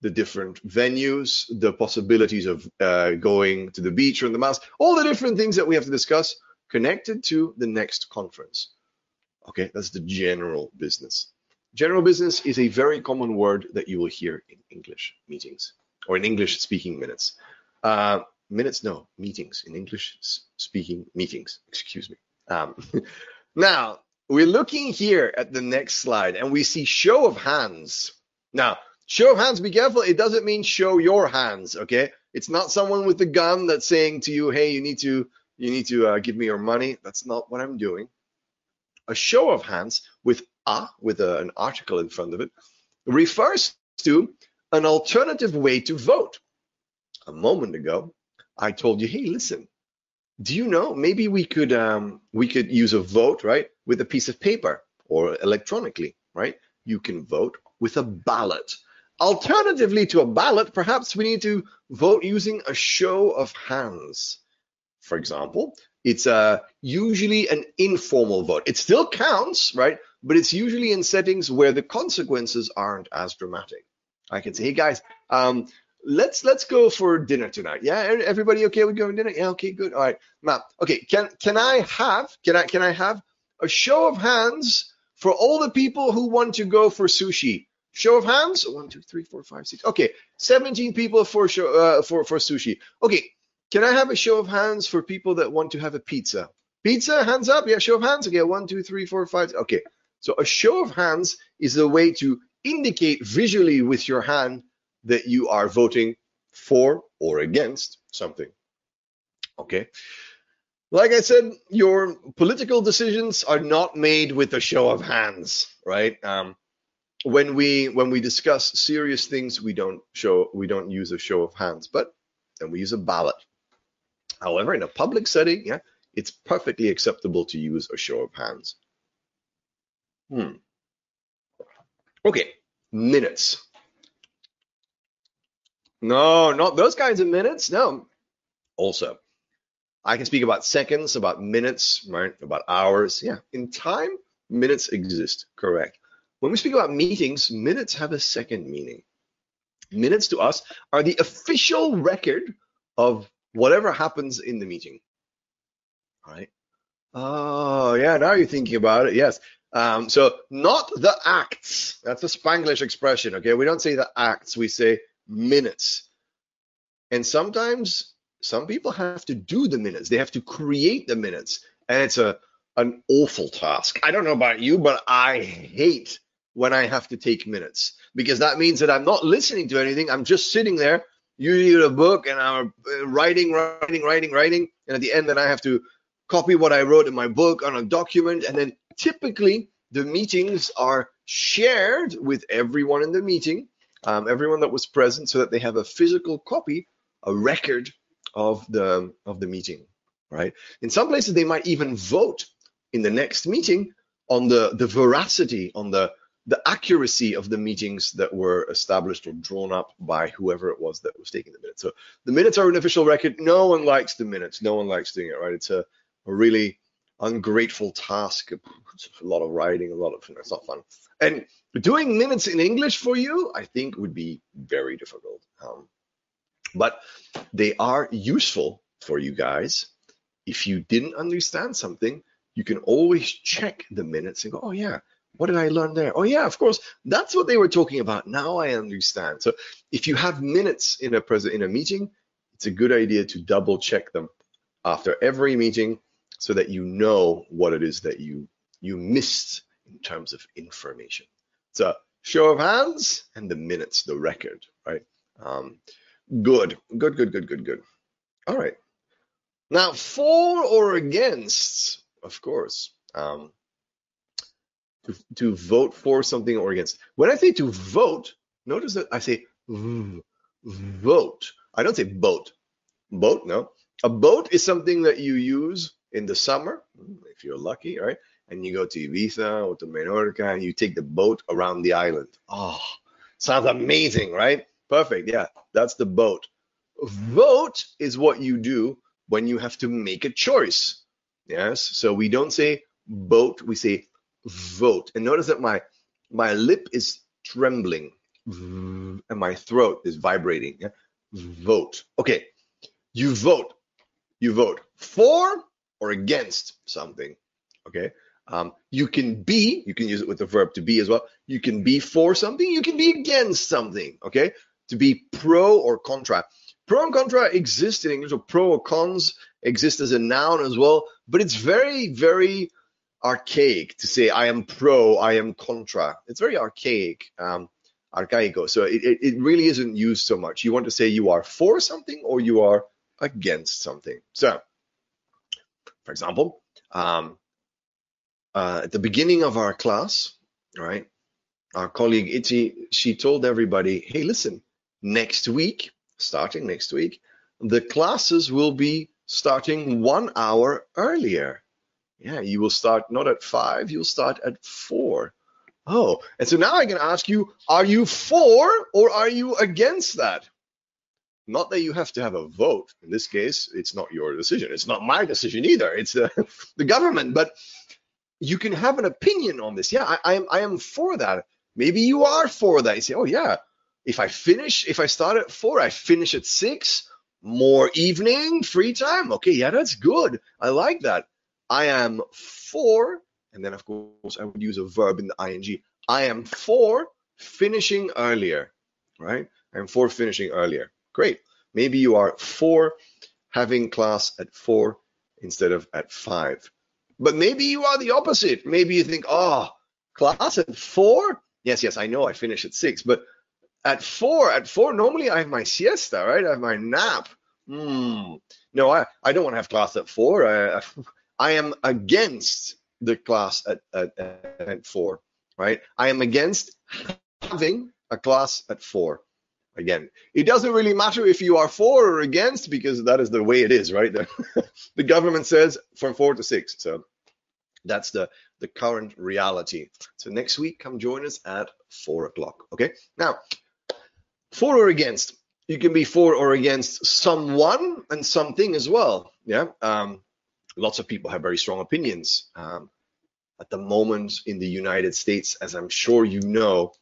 the different venues, the possibilities of uh, going to the beach or in the mouse, all the different things that we have to discuss connected to the next conference. Okay, that's the general business. General business is a very common word that you will hear in English meetings or in English speaking minutes. Uh, minutes, no, meetings, in English speaking meetings, excuse me. Um, [LAUGHS] now, we're looking here at the next slide and we see show of hands. Now, Show of hands, be careful. It doesn't mean show your hands, okay? It's not someone with a gun that's saying to you, hey, you need to you need to uh, give me your money. That's not what I'm doing. A show of hands with a, with a, an article in front of it, refers to an alternative way to vote. A moment ago, I told you, hey, listen, do you know maybe we could um, we could use a vote right with a piece of paper or electronically, right? You can vote with a ballot. Alternatively to a ballot, perhaps we need to vote using a show of hands. For example, it's uh, usually an informal vote. It still counts, right? But it's usually in settings where the consequences aren't as dramatic. I can say, hey guys, um, let's let's go for dinner tonight. Yeah, everybody okay with going dinner? Yeah, okay, good. All right, now, okay, can can I have can I can I have a show of hands for all the people who want to go for sushi? Show of hands. One, two, three, four, five, six. Okay, 17 people for show, uh, for for sushi. Okay, can I have a show of hands for people that want to have a pizza? Pizza, hands up. Yeah, show of hands. Okay, one, two, three, four, five. Okay, so a show of hands is a way to indicate visually with your hand that you are voting for or against something. Okay. Like I said, your political decisions are not made with a show of hands, right? Um, when we when we discuss serious things, we don't show we don't use a show of hands, but then we use a ballot. However, in a public setting, yeah, it's perfectly acceptable to use a show of hands. Hmm. Okay, minutes. No, not those kinds of minutes. No. Also, I can speak about seconds, about minutes, right? About hours. Yeah. In time, minutes exist. Correct. When we speak about meetings, minutes have a second meaning. Minutes to us are the official record of whatever happens in the meeting. All right. Oh, yeah. Now you're thinking about it. Yes. Um, so not the acts. That's a Spanglish expression. Okay. We don't say the acts. We say minutes. And sometimes some people have to do the minutes. They have to create the minutes. And it's a an awful task. I don't know about you, but I hate when I have to take minutes because that means that I'm not listening to anything. I'm just sitting there, usually a book, and I'm uh, writing, writing, writing, writing. And at the end, then I have to copy what I wrote in my book on a document. And then typically the meetings are shared with everyone in the meeting, um, everyone that was present, so that they have a physical copy, a record of the of the meeting. Right. In some places, they might even vote in the next meeting on the the veracity, on the the accuracy of the meetings that were established or drawn up by whoever it was that was taking the minutes. So the minutes are an official record. No one likes the minutes. No one likes doing it, right? It's a, a really ungrateful task. It's a lot of writing, a lot of, it's not fun. And doing minutes in English for you, I think would be very difficult. Um, but they are useful for you guys. If you didn't understand something, you can always check the minutes and go, oh yeah, what did I learn there? Oh yeah, of course, that's what they were talking about. Now I understand. So if you have minutes in a present in a meeting, it's a good idea to double check them after every meeting so that you know what it is that you you missed in terms of information. So show of hands and the minutes, the record, right? Um, good, good, good, good, good, good. All right. Now, for or against, of course. Um, to, to vote for something or against. When I say to vote, notice that I say vote. I don't say boat. Boat, no. A boat is something that you use in the summer, mm, if you're lucky, right? And you go to Ibiza or to Menorca and you take the boat around the island. Oh, sounds amazing, right? Perfect. Yeah, that's the boat. Vote is what you do when you have to make a choice. Yes. So we don't say boat, we say vote. And notice that my my lip is trembling and my throat is vibrating. Yeah? Vote. Okay. You vote. You vote for or against something. Okay. Um, you can be, you can use it with the verb to be as well. You can be for something, you can be against something. Okay. To be pro or contra. Pro and contra exist in English, or pro or cons exist as a noun as well, but it's very, very archaic to say I am pro, I am contra. It's very archaic, um, archaico. So it, it, it really isn't used so much. You want to say you are for something or you are against something. So, for example, um, uh, at the beginning of our class, right, our colleague Itty, she told everybody, hey, listen, next week, starting next week, the classes will be starting one hour earlier. Yeah, you will start not at five, you'll start at four. Oh, and so now I can ask you, are you for or are you against that? Not that you have to have a vote. In this case, it's not your decision. It's not my decision either. It's the, uh, [LAUGHS] the government. But you can have an opinion on this. Yeah, I, I am I am for that. Maybe you are for that. You say, oh yeah, if I finish, if I start at four, I finish at six, more evening, free time. Okay, yeah, that's good. I like that. I am for, and then of course I would use a verb in the ing. I am for finishing earlier, right? I'm for finishing earlier. Great. Maybe you are for having class at four instead of at five. But maybe you are the opposite. Maybe you think, oh, class at four? Yes, yes, I know I finish at six, but at four, at four, normally I have my siesta, right? I have my nap. Hmm. No, I, I don't want to have class at four. I, [LAUGHS] I am against the class at, at, at four, right? I am against having a class at four. Again, it doesn't really matter if you are for or against because that is the way it is, right? [LAUGHS] The, the government says from four to six. So that's the, the current reality. So next week, come join us at four o'clock. Okay. Now, for or against. you can be for or against someone and something as well. Yeah. Um, lots of people have very strong opinions. Um, at the moment in the United States, as I'm sure you know,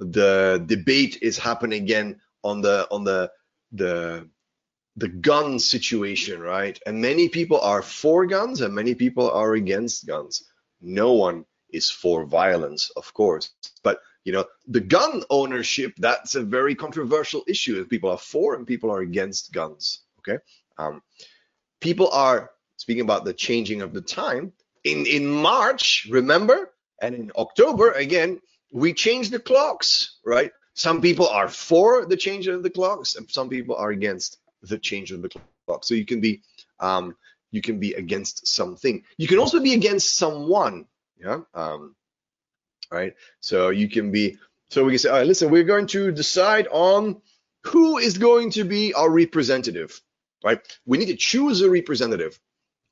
the debate is happening again on the on the the the gun situation, right? And many people are for guns and many people are against guns. No one is for violence, of course. But you know, the gun ownership, that's a very controversial issue. If People are for and people are against guns. Okay. Um, people are speaking about the changing of the time. In in March, remember, and in October, again, we change the clocks, right? Some people are for the change of the clocks, and some people are against the change of the clock. So you can be um, you can be against something. You can also be against someone. Yeah. Um, right. So you can be. So we can say, all right, listen, we're going to decide on who is going to be our representative. Right. We need to choose a representative.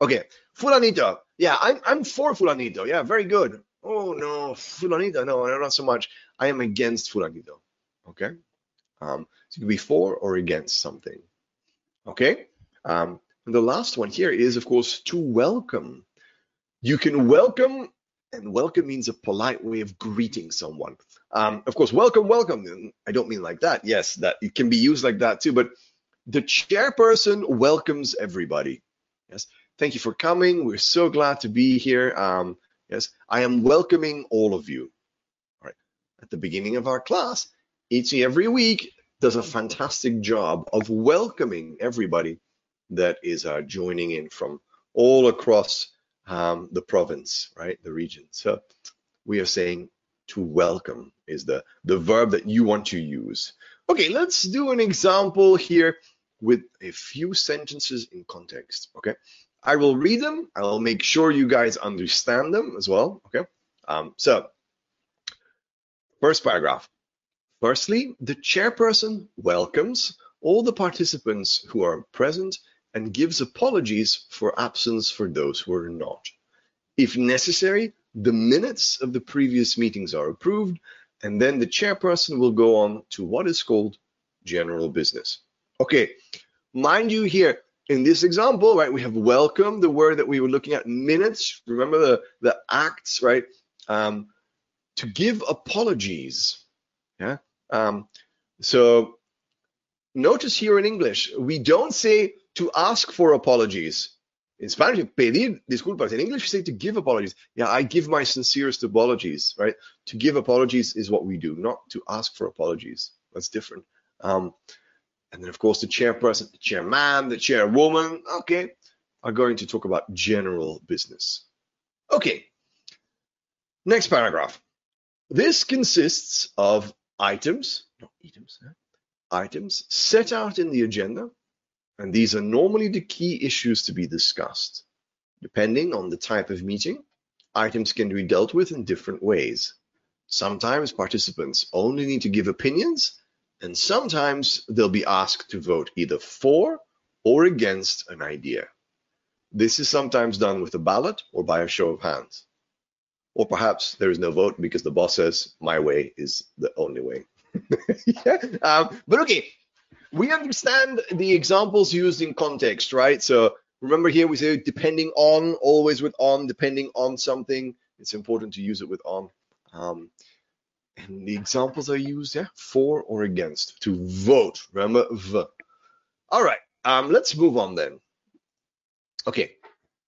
Okay. Fulanito. Yeah, I'm I'm for Fulanito. Yeah, very good. Oh no, Fulanito. No, not so much. I am against Fulanito. Okay. Um, so you can be for or against something. Okay. Um, and the last one here is, of course, to welcome. You can welcome, and welcome means a polite way of greeting someone. Um, of course, welcome, welcome. I don't mean like that. Yes, that it can be used like that too. But the chairperson welcomes everybody. Yes. Thank you for coming. We're so glad to be here. Um, yes, I am welcoming all of you. All right. At the beginning of our class, each and every week, does a fantastic job of welcoming everybody that is uh, joining in from all across um, the province, right, the region. So we are saying to welcome is the, the verb that you want to use. Okay, let's do an example here with a few sentences in context, okay? I will read them. I will make sure you guys understand them as well, okay? Um, so, first paragraph. Firstly, the chairperson welcomes all the participants who are present and gives apologies for absence for those who are not. If necessary, the minutes of the previous meetings are approved, and then the chairperson will go on to what is called general business. Okay, mind you here, in this example, right, we have welcome, the word that we were looking at, minutes, remember the, the acts, right? Um, to give apologies, yeah? Um, so notice here in English, we don't say to ask for apologies. In Spanish, pedir disculpas. In English, we say to give apologies. Yeah, I give my sincerest apologies, right? To give apologies is what we do, not to ask for apologies. That's different. Um, and then, of course, the chairperson, the chairman, the chairwoman, okay, are going to talk about general business. Okay, next paragraph. This consists of items, not items, items set out in the agenda, and these are normally the key issues to be discussed. Depending on the type of meeting, items can be dealt with in different ways. Sometimes participants only need to give opinions, and sometimes they'll be asked to vote either for or against an idea. This is sometimes done with a ballot or by a show of hands. Or perhaps there is no vote because the boss says my way is the only way. [LAUGHS] yeah. um, but okay, we understand the examples used in context, right? So remember here we say depending on, always with on, depending on something. It's important to use it with on. Um, and the examples are used, yeah, for or against, to vote. Remember, v. All right, um, let's move on then. Okay,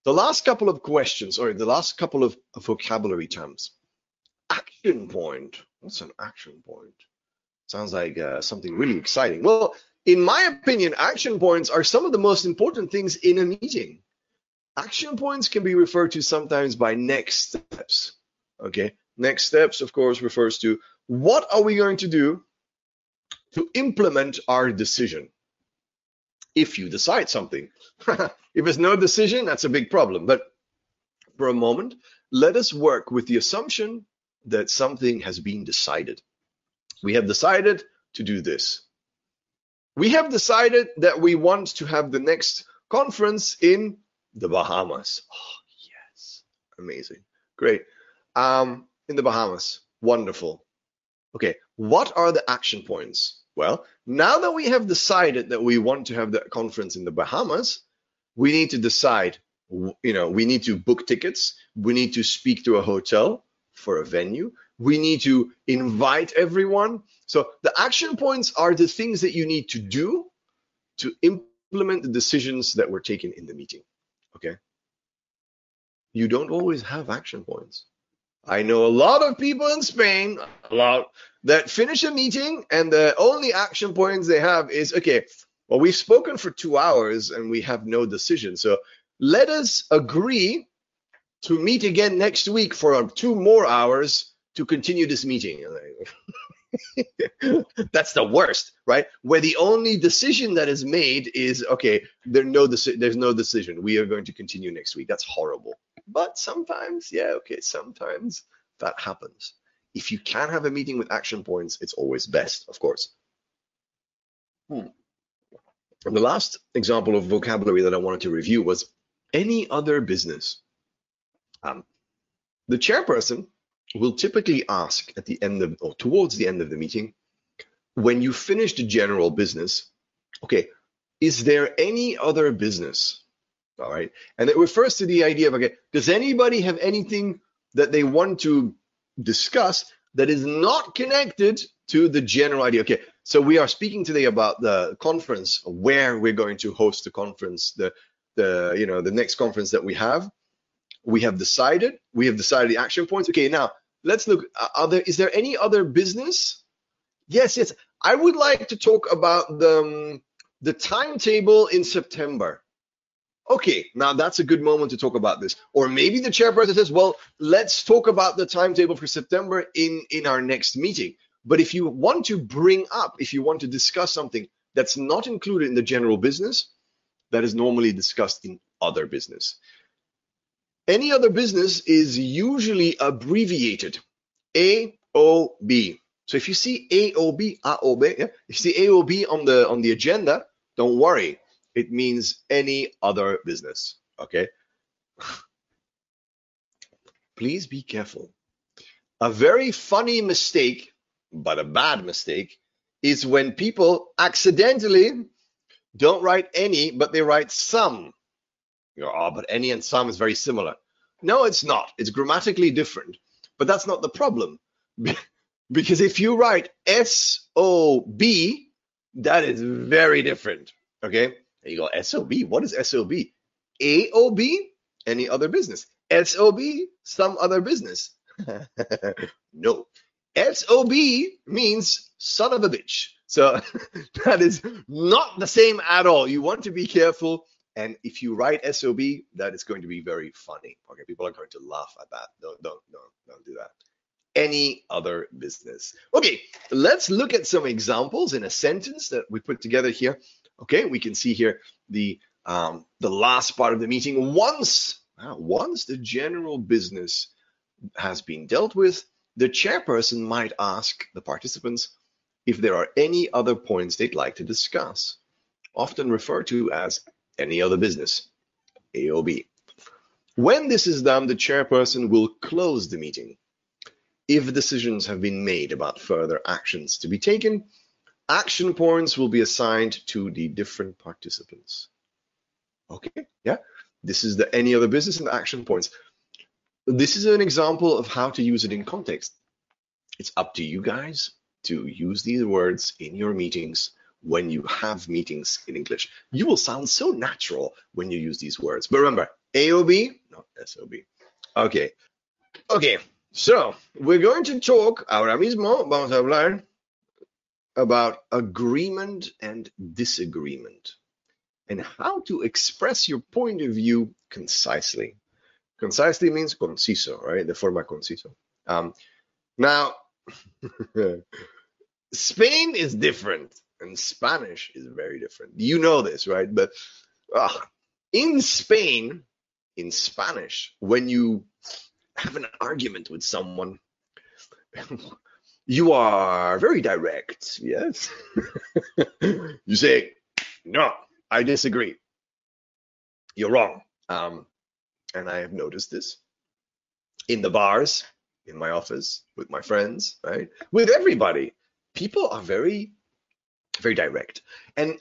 the last couple of questions, or the last couple of vocabulary terms. Action point. What's an action point? Sounds like uh, something really exciting. Well, in my opinion, action points are some of the most important things in a meeting. Action points can be referred to sometimes by next steps. Okay, next steps, of course, refers to what are we going to do to implement our decision if you decide something. [LAUGHS] if there's no decision, that's a big problem. But for a moment, let us work with the assumption that something has been decided. We have decided to do this. We have decided that we want to have the next conference in the Bahamas. Oh, yes. Amazing. Great. Um, in the Bahamas. Wonderful. Okay. What are the action points? Well, now that we have decided that we want to have the conference in the Bahamas, we need to decide, you know, we need to book tickets, we need to speak to a hotel for a venue, we need to invite everyone. So the action points are the things that you need to do to implement the decisions that were taken in the meeting. Okay. You don't always have action points. I know a lot of people in Spain, a lot that finish a meeting and the only action points they have is okay, well, we've spoken for two hours and we have no decision. So let us agree to meet again next week for two more hours to continue this meeting. [LAUGHS] [LAUGHS] That's the worst, right? Where the only decision that is made is okay, there no deci- there's no decision. We are going to continue next week. That's horrible. But sometimes, yeah, okay, sometimes that happens. If you can have a meeting with action points, it's always best, of course. Hmm. And the last example of vocabulary that I wanted to review was any other business. Um, the chairperson will typically ask at the end of or towards the end of the meeting, when you finish the general business, okay, is there any other business? All right. And it refers to the idea of okay, does anybody have anything that they want to discuss that is not connected to the general idea? Okay, so we are speaking today about the conference, where we're going to host the conference, the the you know the next conference that we have. We have decided, we have decided the action points. Okay, now let's look. Are there is there any other business? Yes, yes. I would like to talk about the um, the timetable in September. Okay, now that's a good moment to talk about this. Or maybe the chairperson says, well, let's talk about the timetable for September in, in our next meeting. But if you want to bring up, if you want to discuss something that's not included in the general business, that is normally discussed in other business. Any other business is usually abbreviated AOB. So if you see AOB, yeah, if you see AOB on the on the agenda, don't worry it means any other business. Okay. Please be careful. A very funny mistake, but a bad mistake, is when people accidentally don't write any, but they write some. You oh, but any and some is very similar. No, it's not. It's grammatically different. But that's not the problem. because if you write S O B, that is very different. Okay. You go, SOB, what is SOB? AOB, any other business. SOB, some other business. [LAUGHS] no. SOB means son of a bitch. So [LAUGHS] that is not the same at all. You want to be careful. And if you write SOB, that is going to be very funny. Okay, people are going to laugh at that. Don't, don't, don't, don't do that. Any other business. Okay, let's look at some examples in a sentence that we put together here. Okay, we can see here the um, the last part of the meeting. Once once the general business has been dealt with, the chairperson might ask the participants if there are any other points they'd like to discuss, often referred to as any other business, AOB. When this is done, the chairperson will close the meeting. If decisions have been made about further actions to be taken, action points will be assigned to the different participants. Okay, yeah. This is the any other business and the action points. This is an example of how to use it in context. It's up to you guys to use these words in your meetings when you have meetings in English. You will sound so natural when you use these words. But remember, AOB, not SOB. Okay. Okay. So, we're going to talk ahora mismo, vamos a hablar about agreement and disagreement and how to express your point of view concisely. Concisely means conciso, right? De forma conciso. Um, now, [LAUGHS] Spain is different and Spanish is very different. You know this, right? But uh, in Spain, in Spanish, when you have an argument with someone, [LAUGHS] you are very direct, yes? [LAUGHS] you say, no, I disagree. You're wrong. Um, and I have noticed this in the bars, in my office, with my friends, right? With everybody. People are very very direct. And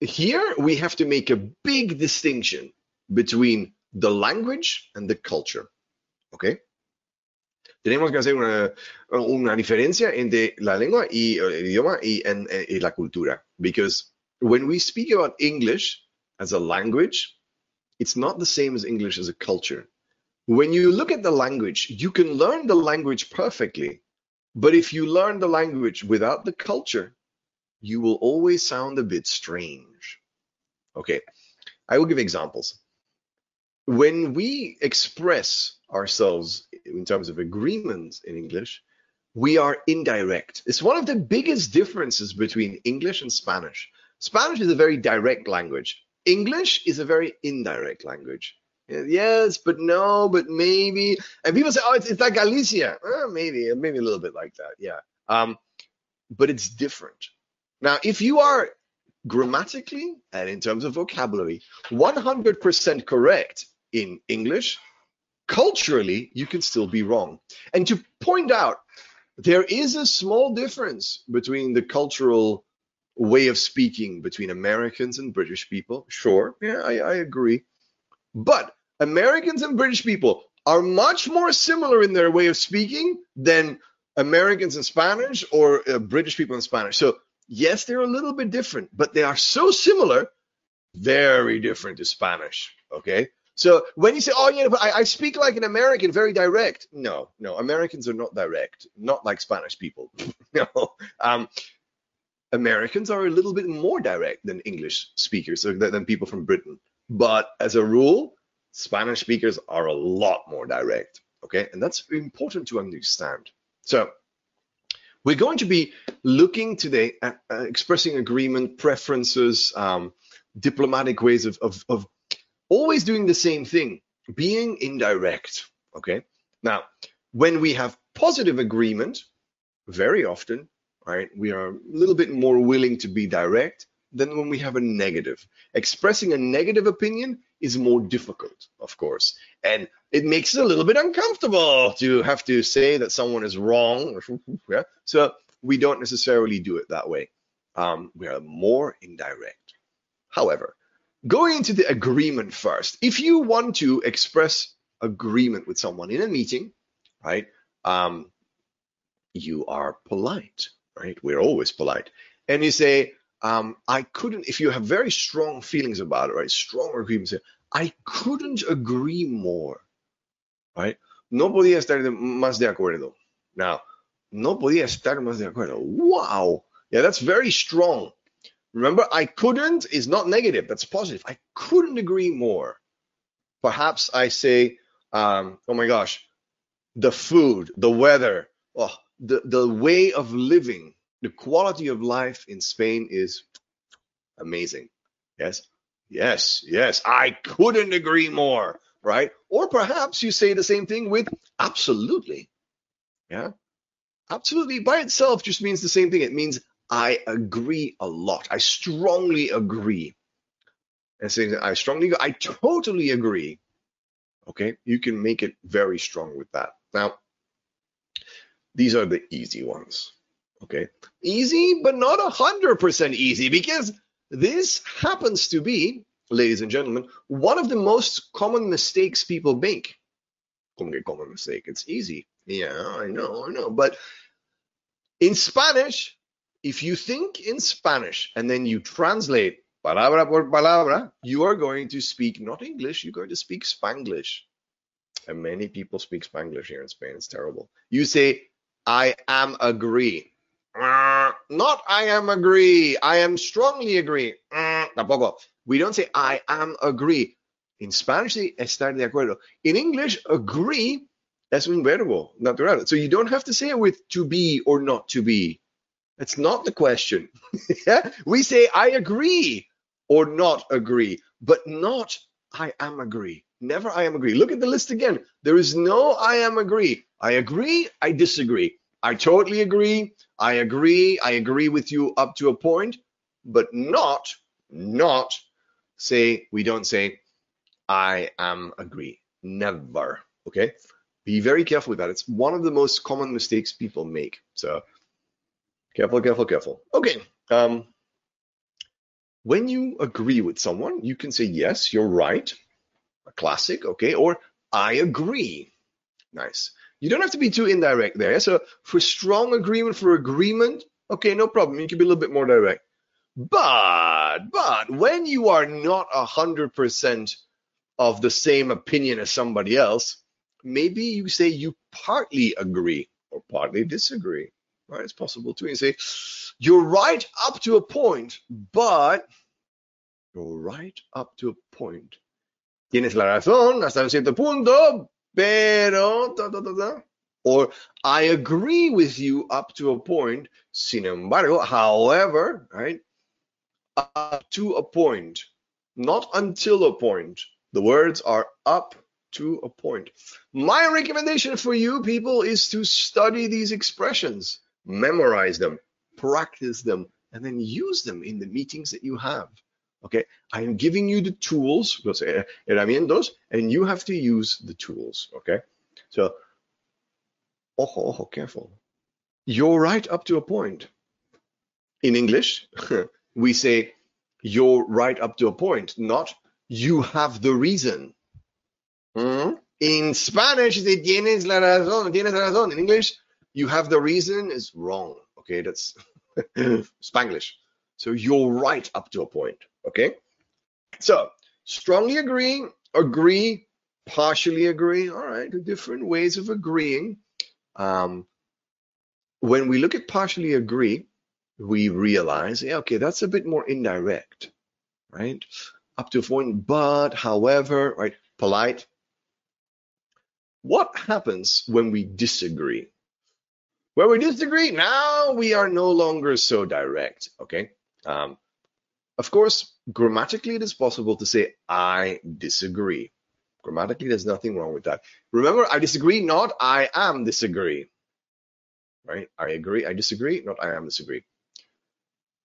here we have to make a big distinction between the language and the culture. Okay? Tenemos que hacer una, una diferencia entre la lengua y el idioma y, en, y la cultura. Because when we speak about English as a language, it's not the same as English as a culture. When you look at the language, you can learn the language perfectly. But if you learn the language without the culture, you will always sound a bit strange. Okay, I will give examples. When we express ourselves in terms of agreements in English, we are indirect. It's one of the biggest differences between English and Spanish. Spanish is a very direct language. English is a very indirect language. Yes, but no, but maybe. And people say, oh, it's, it's like Galicia. Eh, maybe, maybe a little bit like that. Yeah. Um, but it's different. Now, if you are grammatically and in terms of vocabulary 100% correct in English, culturally, you can still be wrong. And to point out, there is a small difference between the cultural way of speaking between Americans and British people. Sure, yeah, I, I agree. But Americans and British people are much more similar in their way of speaking than Americans and Spanish or uh, British people in Spanish. So, yes, they're a little bit different, but they are so similar, very different to Spanish. Okay. So when you say, oh, yeah, but I, I speak like an American, very direct. No, no, Americans are not direct, not like Spanish people. [LAUGHS] no. Um, Americans are a little bit more direct than English speakers, so than people from Britain. But as a rule, Spanish speakers are a lot more direct. Okay, and that's important to understand. So we're going to be looking today at uh, expressing agreement, preferences, um, diplomatic ways of, of, of always doing the same thing, being indirect. Okay, now when we have positive agreement, very often right? We are a little bit more willing to be direct than when we have a negative. Expressing a negative opinion is more difficult, of course, and it makes it a little bit uncomfortable to have to say that someone is wrong. [LAUGHS] yeah? So we don't necessarily do it that way. Um, we are more indirect. However, going into the agreement first, if you want to express agreement with someone in a meeting, right? Um, you are polite right? We're always polite. And you say, um, I couldn't, if you have very strong feelings about it, right? Strong agreement, I couldn't agree more, right? No podía estar más de acuerdo. Now, no podía estar más de acuerdo. Wow. Yeah, that's very strong. Remember, I couldn't is not negative. That's positive. I couldn't agree more. Perhaps I say, um, oh my gosh, the food, the weather, oh, the, the way of living, the quality of life in Spain is amazing. Yes, yes, yes. I couldn't agree more, right? Or perhaps you say the same thing with absolutely. Yeah, absolutely by itself just means the same thing. It means I agree a lot. I strongly agree. And saying I strongly, I totally agree. Okay, you can make it very strong with that. Now, these are the easy ones. Okay. Easy, but not 100% easy because this happens to be, ladies and gentlemen, one of the most common mistakes people make. common mistake. It's easy. Yeah, I know, I know. But in Spanish, if you think in Spanish and then you translate palabra por palabra, you are going to speak not English, you're going to speak Spanglish. And many people speak Spanglish here in Spain. It's terrible. You say I am agree. Uh, not I am agree. I am strongly agree. Uh, tampoco. We don't say I am agree. In Spanish, say estar de acuerdo. In English, agree es un verbo natural. So you don't have to say it with to be or not to be. That's not the question. [LAUGHS] yeah? We say I agree or not agree, but not I am agree. Never I am agree. Look at the list again. There is no I am agree. I agree, I disagree. I totally agree. I agree. I agree with you up to a point, but not, not say, we don't say, I am agree. Never. Okay. Be very careful with that. It's one of the most common mistakes people make. So careful, careful, careful. Okay. Um, when you agree with someone, you can say, yes, you're right. A classic, okay, or I agree. Nice. You don't have to be too indirect there. So for strong agreement, for agreement, okay, no problem. You can be a little bit more direct. But, but when you are not a hundred percent of the same opinion as somebody else, maybe you say you partly agree or partly disagree. Right? It's possible too. You say, you're right up to a point, but you're right up to a point. Tienes la razón hasta un cierto punto, pero, or I agree with you up to a point, sin embargo, however, right, up to a point, not until a point. The words are up to a point. My recommendation for you people is to study these expressions, memorize them, practice them, and then use them in the meetings that you have. Okay, I am giving you the tools, los herramientas, and you have to use the tools. Okay, so, ojo, ojo, careful. You're right up to a point. In English, [LAUGHS] we say you're right up to a point, not you have the reason. Hmm? In Spanish, say tienes la razón, tienes la razón. In English, you have the reason is wrong. Okay, that's [LAUGHS] Spanglish. So you're right up to a point. Okay. So strongly agree, agree, partially agree. All right, different ways of agreeing. Um, when we look at partially agree, we realize, yeah, okay, that's a bit more indirect, right? Up to a point, but however, right? Polite. What happens when we disagree? Where we disagree, now we are no longer so direct, okay? Um, of course, grammatically, it is possible to say, I disagree. Grammatically, there's nothing wrong with that. Remember, I disagree, not I am disagree. Right? I agree, I disagree, not I am disagree.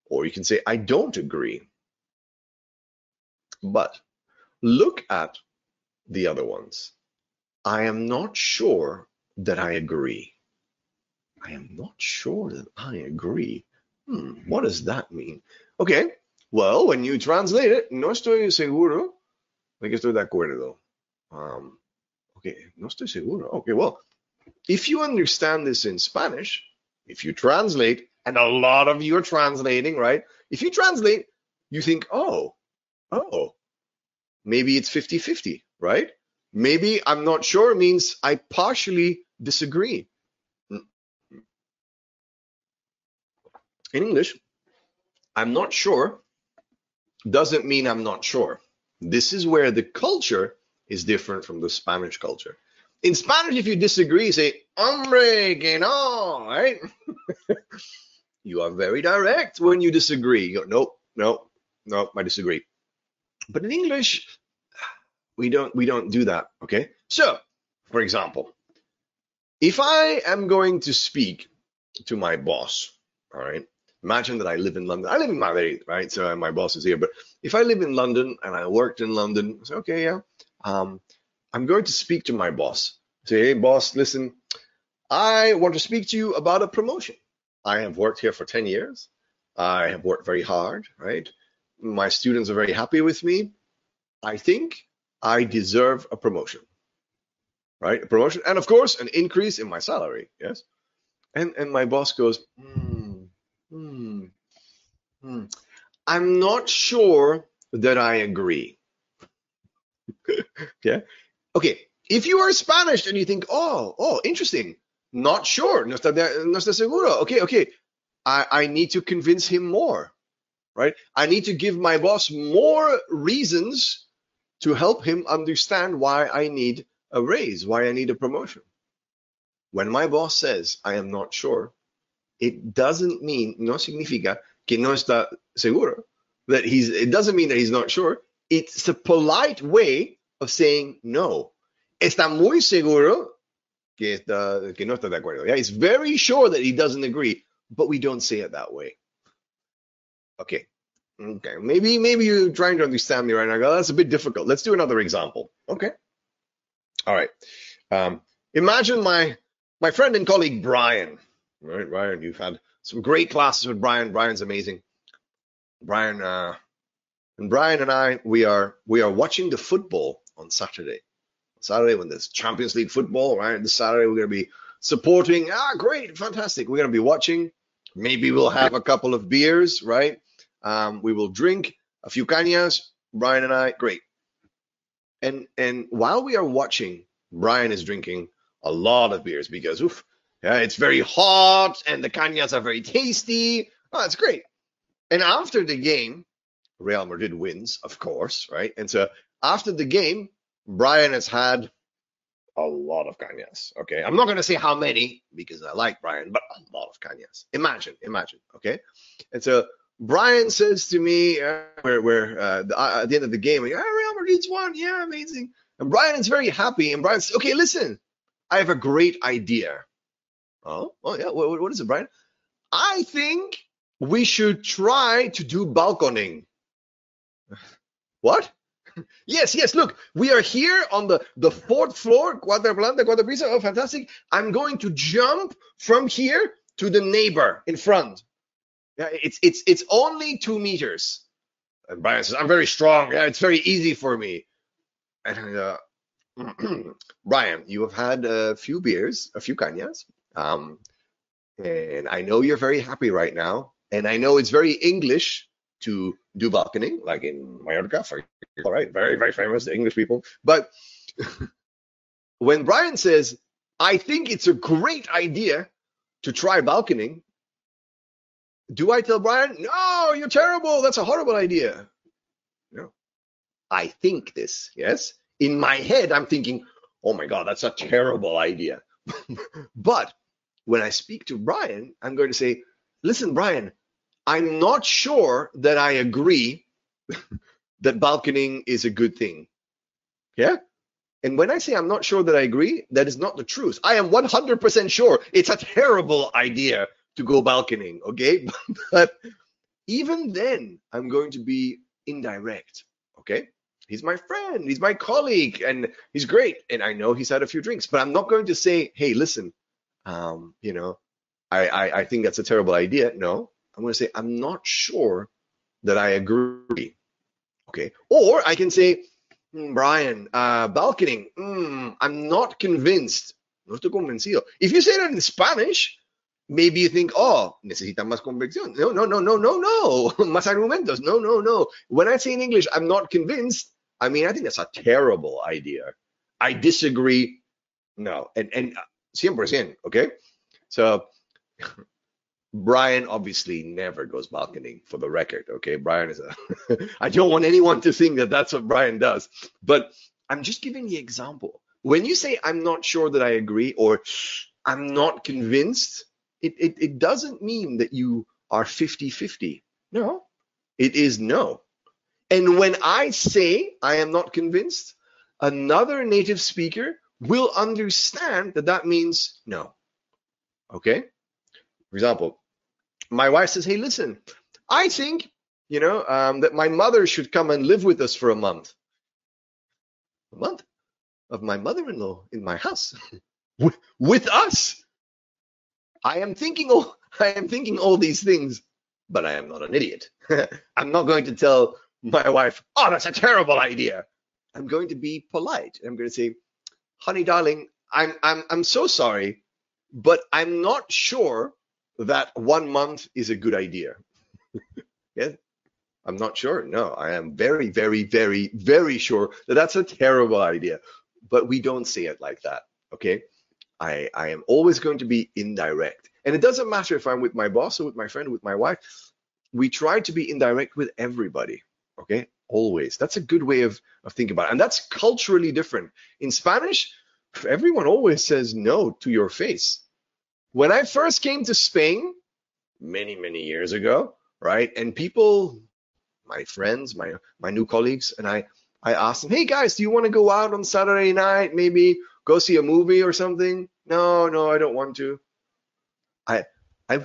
Or you can say, I don't agree. But look at the other ones. I am not sure that I agree. I am not sure that I agree. Hmm, what does that mean? Okay, well, when you translate it, no estoy seguro que estoy de acuerdo. Um, okay, no estoy seguro. Okay, well, if you understand this in Spanish, if you translate, and a lot of you are translating, right? If you translate, you think, oh, oh, maybe it's 50 50, right? Maybe I'm not sure means I partially disagree. English, I'm not sure doesn't mean I'm not sure. This is where the culture is different from the Spanish culture. In Spanish, if you disagree, say, hombre, que no, right? [LAUGHS] you are very direct when you disagree. You go, nope, nope, nope, I disagree. But in English, we don't we don't do that. Okay. So, for example, if I am going to speak to my boss, all right, imagine that I live in London. I live in Madrid, right? So my boss is here. But if I live in London and I worked in London, I say, okay, yeah, um, I'm going to speak to my boss. Say, hey, boss, listen, I want to speak to you about a promotion. I have worked here for 10 years. I have worked very hard, right? My students are very happy with me. I think I deserve a promotion, right? A promotion, and of course, an increase in my salary. Yes. And and my boss goes, hmm, hmm, hmm. I'm not sure that I agree. [LAUGHS] yeah. Okay. If you are Spanish and you think, oh, oh, interesting, not sure, no está, no está seguro. Okay, okay. I, I need to convince him more, right? I need to give my boss more reasons to help him understand why I need a raise, why I need a promotion. When my boss says, I am not sure, it doesn't mean, no significa que no está seguro, that he's, it doesn't mean that he's not sure. It's a polite way of saying no. Está muy seguro que, está, que no está de acuerdo. Yeah, he's very sure that he doesn't agree, but we don't say it that way. Okay. Okay, maybe maybe you're trying to understand me right now. That's a bit difficult. Let's do another example. Okay. All right. Um, imagine my my friend and colleague Brian. Right, Brian, you've had some great classes with Brian. Brian's amazing. Brian, uh, And Brian and I, we are we are watching the football on Saturday. Saturday when there's Champions League football, right? This Saturday we're gonna be supporting. Ah, great, fantastic. We're gonna be watching. Maybe we'll have a couple of beers, right? Um, we will drink a few cañas. Brian and I, great. And and while we are watching, Brian is drinking a lot of beers because oof, yeah, it's very hot and the cañas are very tasty. Oh, it's great. And after the game, Real Madrid wins, of course, right? And so after the game, Brian has had a lot of cañas. Okay, I'm not going to say how many because I like Brian, but a lot of cañas. Imagine, imagine. Okay, and so Brian says to me, uh, where where uh, the, uh, at the end of the game, like, oh, Real Madrid's won, yeah, amazing. And Brian is very happy, and Brian says, okay, listen, I have a great idea. Oh, oh yeah, what, what is it, Brian? I think we should try to do balconing. What? [LAUGHS] Yes, yes. Look, we are here on the, the fourth floor, Cuadraplanta, Cuadraprisa. Oh, fantastic. I'm going to jump from here to the neighbor in front. Yeah, it's it's it's only two meters. And Brian says, I'm very strong. Yeah, it's very easy for me. And uh, [CLEARS THROAT] Brian, you have had a few beers, a few cañas. Um, and I know you're very happy right now. And I know it's very English to do balconing, like in Mallorca, for all right, very, very famous, English people. But [LAUGHS] when Brian says, I think it's a great idea to try balconing, do I tell Brian, no, you're terrible, that's a horrible idea? No. I think this, yes? In my head, I'm thinking, oh my God, that's a terrible idea. [LAUGHS] but when I speak to Brian, I'm going to say, listen, Brian, I'm not sure that I agree [LAUGHS] that balconing is a good thing. Yeah? And when I say I'm not sure that I agree, that is not the truth. I am 100% sure it's a terrible idea to go balconing, okay? [LAUGHS] but even then, I'm going to be indirect, okay? He's my friend, he's my colleague, and he's great. And I know he's had a few drinks, but I'm not going to say, hey, listen, um, you know, I, I, I think that's a terrible idea. No, I'm going to say, I'm not sure that I agree. Okay. Or I can say, mm, Brian, uh, balconing, mm, I'm not convinced. No estoy convencido. If you say that in Spanish, maybe you think, oh, necesitan más convicción. No, no, no, no, no, no. [LAUGHS] más argumentos. No, no, no. When I say in English, I'm not convinced, I mean, I think that's a terrible idea. I disagree. No. And, and 100%, uh, okay? So Brian obviously never goes balconing for the record. Okay, Brian is a. [LAUGHS] I don't want anyone to think that that's what Brian does, but I'm just giving the example. When you say I'm not sure that I agree or I'm not convinced, it, it, it doesn't mean that you are 50 50. No, it is no. And when I say I am not convinced, another native speaker will understand that that means no. Okay? For example, my wife says, "Hey, listen, I think you know um, that my mother should come and live with us for a month. A month of my mother-in-law in my house [LAUGHS] with, with us. I am thinking all [LAUGHS] I am thinking all these things, but I am not an idiot. [LAUGHS] I'm not going to tell my wife, "Oh, that's a terrible idea." I'm going to be polite. I'm going to say, "Honey, darling, I'm I'm I'm so sorry, but I'm not sure that one month is a good idea. [LAUGHS] yeah, I'm not sure. No, I am very, very, very, very sure that that's a terrible idea. But we don't say it like that. Okay. I, I am always going to be indirect. And it doesn't matter if I'm with my boss or with my friend, or with my wife. We try to be indirect with everybody. Okay. Always. That's a good way of, of thinking about it. And that's culturally different. In Spanish, everyone always says no to your face when I first came to Spain many, many years ago, right? And people, my friends, my my new colleagues, and I, I asked them, hey guys, do you want to go out on Saturday night? Maybe go see a movie or something? No, no, I don't want to. I I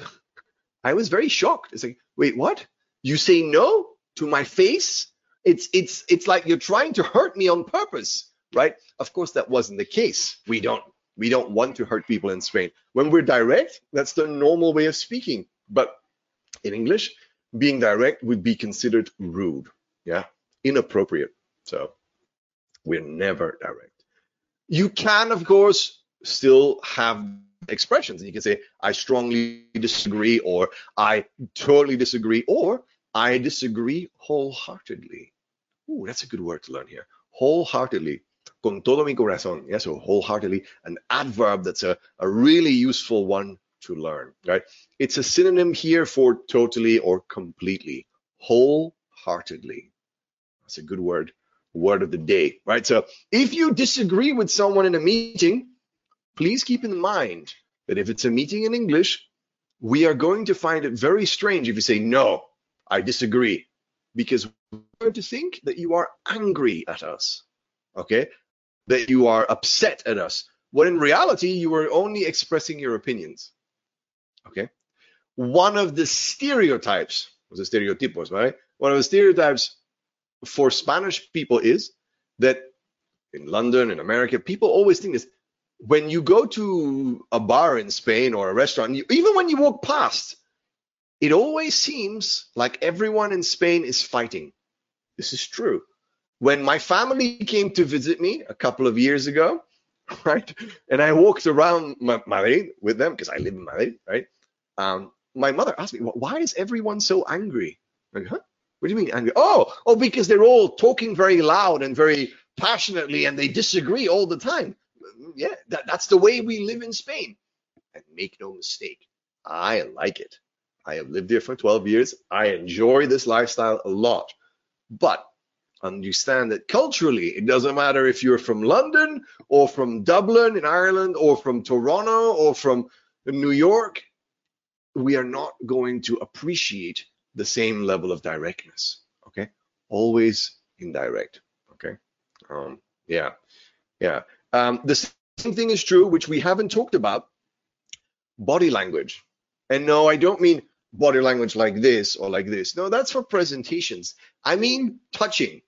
I was very shocked. It's like, wait, what? You say no to my face? It's it's it's like you're trying to hurt me on purpose, right? Of course that wasn't the case. We don't we don't want to hurt people in Spain. When we're direct, that's the normal way of speaking. But in English, being direct would be considered rude. Yeah. inappropriate. So we're never direct. You can, of course, still have expressions. You can say, I strongly disagree, or I totally disagree, or I disagree wholeheartedly. Ooh, that's a good word to learn here. Wholeheartedly. Con todo mi corazón. Yeah, so wholeheartedly, an adverb that's a, a really useful one to learn, right? It's a synonym here for totally or completely. Wholeheartedly. That's a good word, word of the day, right? So if you disagree with someone in a meeting, please keep in mind that if it's a meeting in English, we are going to find it very strange if you say, no, I disagree, because we're going to think that you are angry at us, okay? That you are upset at us, when in reality, you are only expressing your opinions, okay? One of the stereotypes, was the stereotipos, right? One of the stereotypes for Spanish people is that in London, in America, people always think this. When you go to a bar in Spain or a restaurant, you, even when you walk past, it always seems like everyone in Spain is fighting. This is true. When my family came to visit me a couple of years ago, [LAUGHS] right, and I walked around Madrid with them because I live in Madrid, right? Um, my mother asked me, "Why is everyone so angry?" Like, huh? What do you mean angry? Oh, oh, because they're all talking very loud and very passionately, and they disagree all the time. Yeah, that, that's the way we live in Spain. And make no mistake, I like it. I have lived here for 12 years. I enjoy this lifestyle a lot. But understand that culturally, it doesn't matter if you're from London or from Dublin in Ireland or from Toronto or from New York, we are not going to appreciate the same level of directness. Okay. Always indirect. Okay. Um, yeah. Yeah. Um, the same thing is true, which we haven't talked about body language. And no, I don't mean body language like this or like this. No, that's for presentations. I mean touching.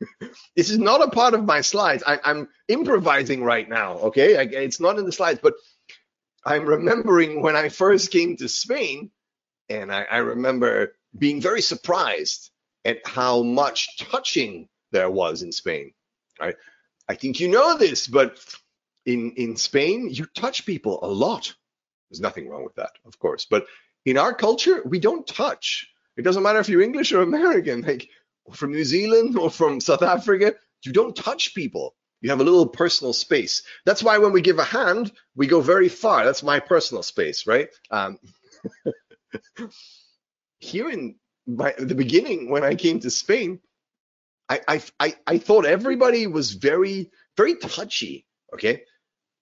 [LAUGHS] this is not a part of my slides. I, am improvising right now. Okay, I, it's not in the slides, but I'm remembering when I first came to Spain, and I, I remember being very surprised at how much touching there was in Spain. Right? I think you know this, but in in Spain, you touch people a lot. There's nothing wrong with that, of course, but in our culture, we don't touch. It doesn't matter if you're English or American, [LAUGHS] like from New Zealand or from South Africa, you don't touch people. You have a little personal space. That's why when we give a hand, we go very far. That's my personal space, right? Um, [LAUGHS] here in my, the beginning, when I came to Spain, I, I, I, I thought everybody was very, very touchy. Okay.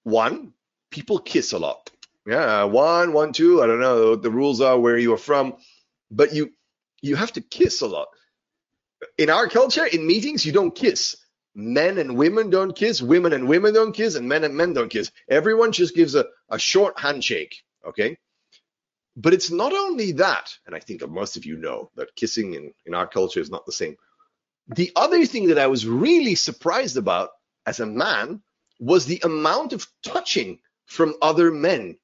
One, people kiss a lot. Yeah, uh, one, one, two. I don't know. The rules are where you are from, but you you have to kiss a lot. In our culture, in meetings, you don't kiss. Men and women don't kiss. Women and women don't kiss, and men and men don't kiss. Everyone just gives a, a short handshake. Okay. But it's not only that, and I think most of you know that kissing in, in our culture is not the same. The other thing that I was really surprised about as a man was the amount of touching from other men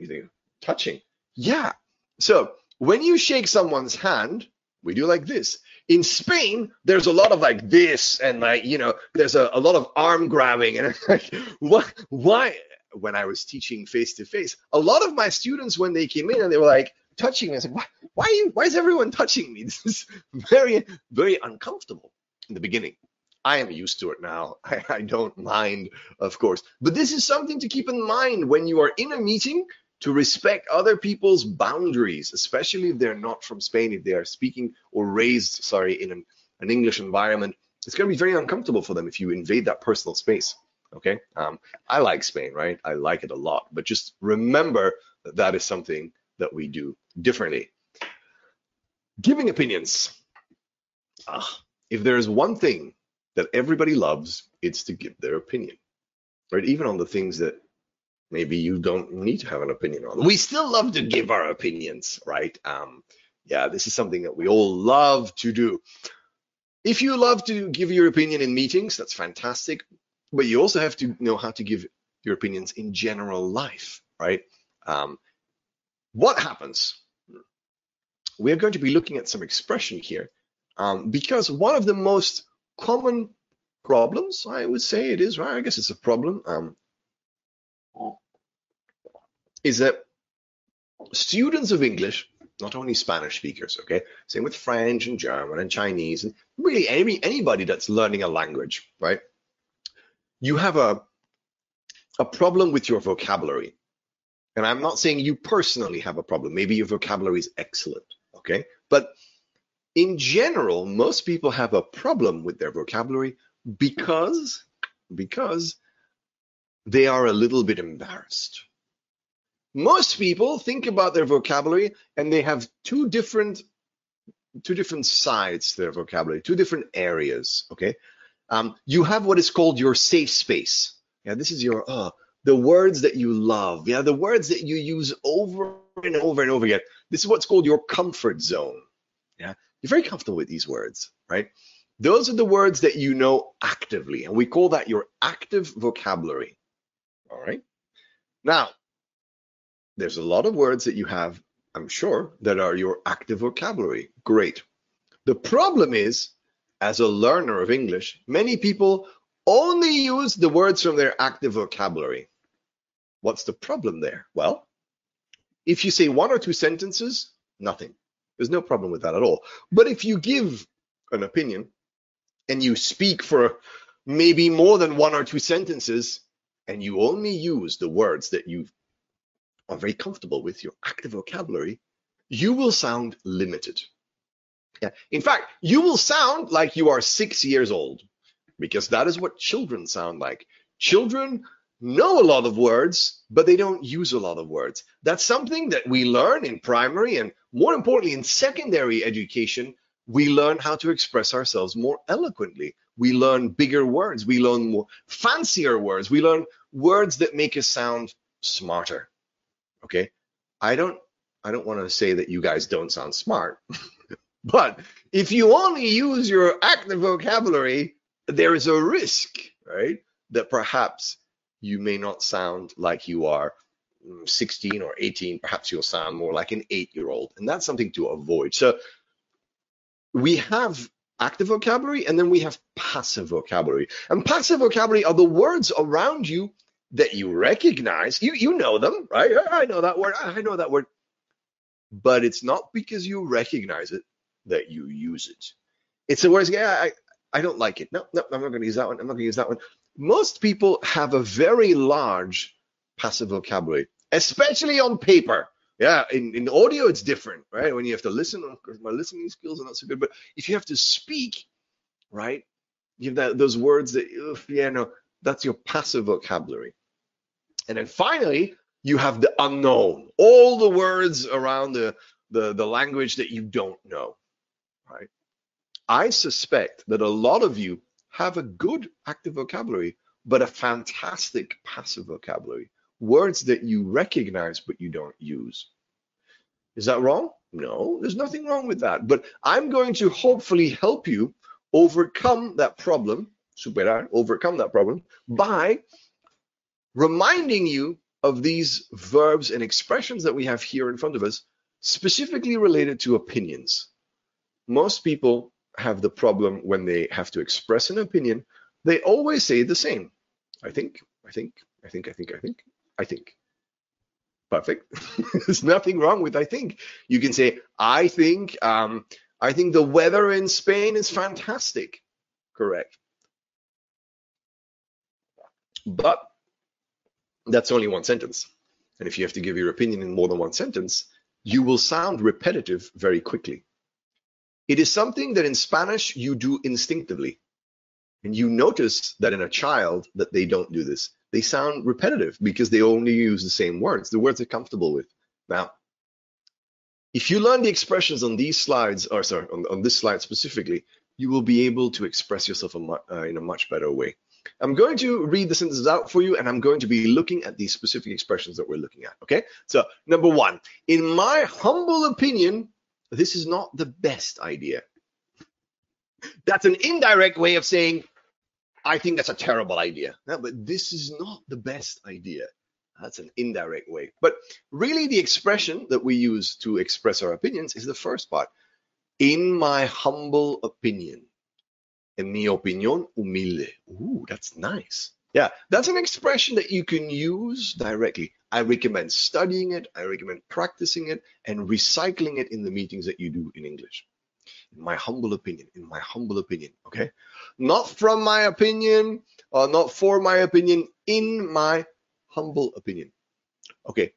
you think, touching. Yeah. So when you shake someone's hand, we do like this. In Spain, there's a lot of like this, and like, you know, there's a, a lot of arm grabbing. And [LAUGHS] like, what, why? When I was teaching face to face, a lot of my students, when they came in and they were like touching me, I said, why, why, you, why is everyone touching me? [LAUGHS] This is very, very uncomfortable in the beginning. I am used to it now. [LAUGHS] I, I, don't mind, of course. But this is something to keep in mind when you are in a meeting to respect other people's boundaries, especially if they're not from Spain, if they are speaking or raised, sorry, in an, an English environment. It's going to be very uncomfortable for them if you invade that personal space. Okay. Um, I like Spain, right? I like it a lot, but just remember that that is something that we do differently. Giving opinions. Ah, if there is one thing that everybody loves, it's to give their opinion, right? Even on the things that maybe you don't need to have an opinion on. We still love to give our opinions, right? Um, yeah, this is something that we all love to do. If you love to give your opinion in meetings, that's fantastic. But you also have to know how to give your opinions in general life, right? Um, what happens? We're going to be looking at some expression here Um, because one of the most common problems, I would say it is, right? I guess it's a problem, um, is that students of English, not only Spanish speakers, okay, same with French and German and Chinese, and really any, anybody that's learning a language, right? You have a, a problem with your vocabulary. And I'm not saying you personally have a problem. Maybe your vocabulary is excellent, okay? But in general, most people have a problem with their vocabulary because because they are a little bit embarrassed. Most people think about their vocabulary and they have two different two different sides to their vocabulary, two different areas. Okay, um, you have what is called your safe space. Yeah, this is your uh, the words that you love. Yeah, the words that you use over and over and over again. This is what's called your comfort zone. Yeah, you're very comfortable with these words, right? Those are the words that you know actively, and we call that your active vocabulary. All right. Now, there's a lot of words that you have, I'm sure, that are your active vocabulary. Great. The problem is, as a learner of English, many people only use the words from their active vocabulary. What's the problem there? Well, if you say one or two sentences, nothing. There's no problem with that at all. But if you give an opinion and you speak for maybe more than one or two sentences and you only use the words that you are very comfortable with, your active vocabulary, you will sound limited. Yeah. In fact, you will sound like you are six years old because that is what children sound like. Children know a lot of words, but they don't use a lot of words. That's something that we learn in primary and more importantly in secondary education. We learn how to express ourselves more eloquently. We learn bigger words. We learn more fancier words. We learn words that make us sound smarter. Okay. I don't I don't want to say that you guys don't sound smart. [LAUGHS] but if you only use your active vocabulary, there is a risk, right? That perhaps you may not sound like you are mm, 16 or 18. Perhaps you'll sound more like an eight year old. And that's something to avoid. So we have active vocabulary and then we have passive vocabulary. And passive vocabulary are the words around you that you recognize. You, you know them, right? I know that word. I know that word. But it's not because you recognize it that you use it. It's the words, yeah, I, I don't like it. No, no, I'm not going to use that one. I'm not going to use that one most people have a very large passive vocabulary, especially on paper. Yeah, in, in audio, it's different, right? When you have to listen, of course, my listening skills are not so good, but if you have to speak, right, you have that, those words that, ugh, yeah, no, that's your passive vocabulary. And then finally, you have the unknown, all the words around the, the, the language that you don't know, right? I suspect that a lot of you have a good active vocabulary, but a fantastic passive vocabulary. Words that you recognize but you don't use. Is that wrong? No, there's nothing wrong with that. But I'm going to hopefully help you overcome that problem, superar, overcome that problem by reminding you of these verbs and expressions that we have here in front of us, specifically related to opinions. Most people have the problem when they have to express an opinion, they always say the same. I think, I think, I think, I think, I think, I think. Perfect. [LAUGHS] There's nothing wrong with I think. You can say, I think, um, I think the weather in Spain is fantastic. Correct. But that's only one sentence. And if you have to give your opinion in more than one sentence, you will sound repetitive very quickly. It is something that in Spanish you do instinctively. And you notice that in a child that they don't do this. They sound repetitive because they only use the same words, the words they're comfortable with. Now, if you learn the expressions on these slides, or sorry, on, on this slide specifically, you will be able to express yourself a uh, in a much better way. I'm going to read the sentences out for you, and I'm going to be looking at these specific expressions that we're looking at. Okay, so number one, in my humble opinion, this is not the best idea. That's an indirect way of saying, I think that's a terrible idea. No, but this is not the best idea. That's an indirect way. But really, the expression that we use to express our opinions is the first part. In my humble opinion. En mi opinión humilde. Ooh, that's nice. Yeah, that's an expression that you can use directly. I recommend studying it, I recommend practicing it, and recycling it in the meetings that you do in English. In my humble opinion, in my humble opinion, okay? Not from my opinion, or not for my opinion, in my humble opinion. Okay,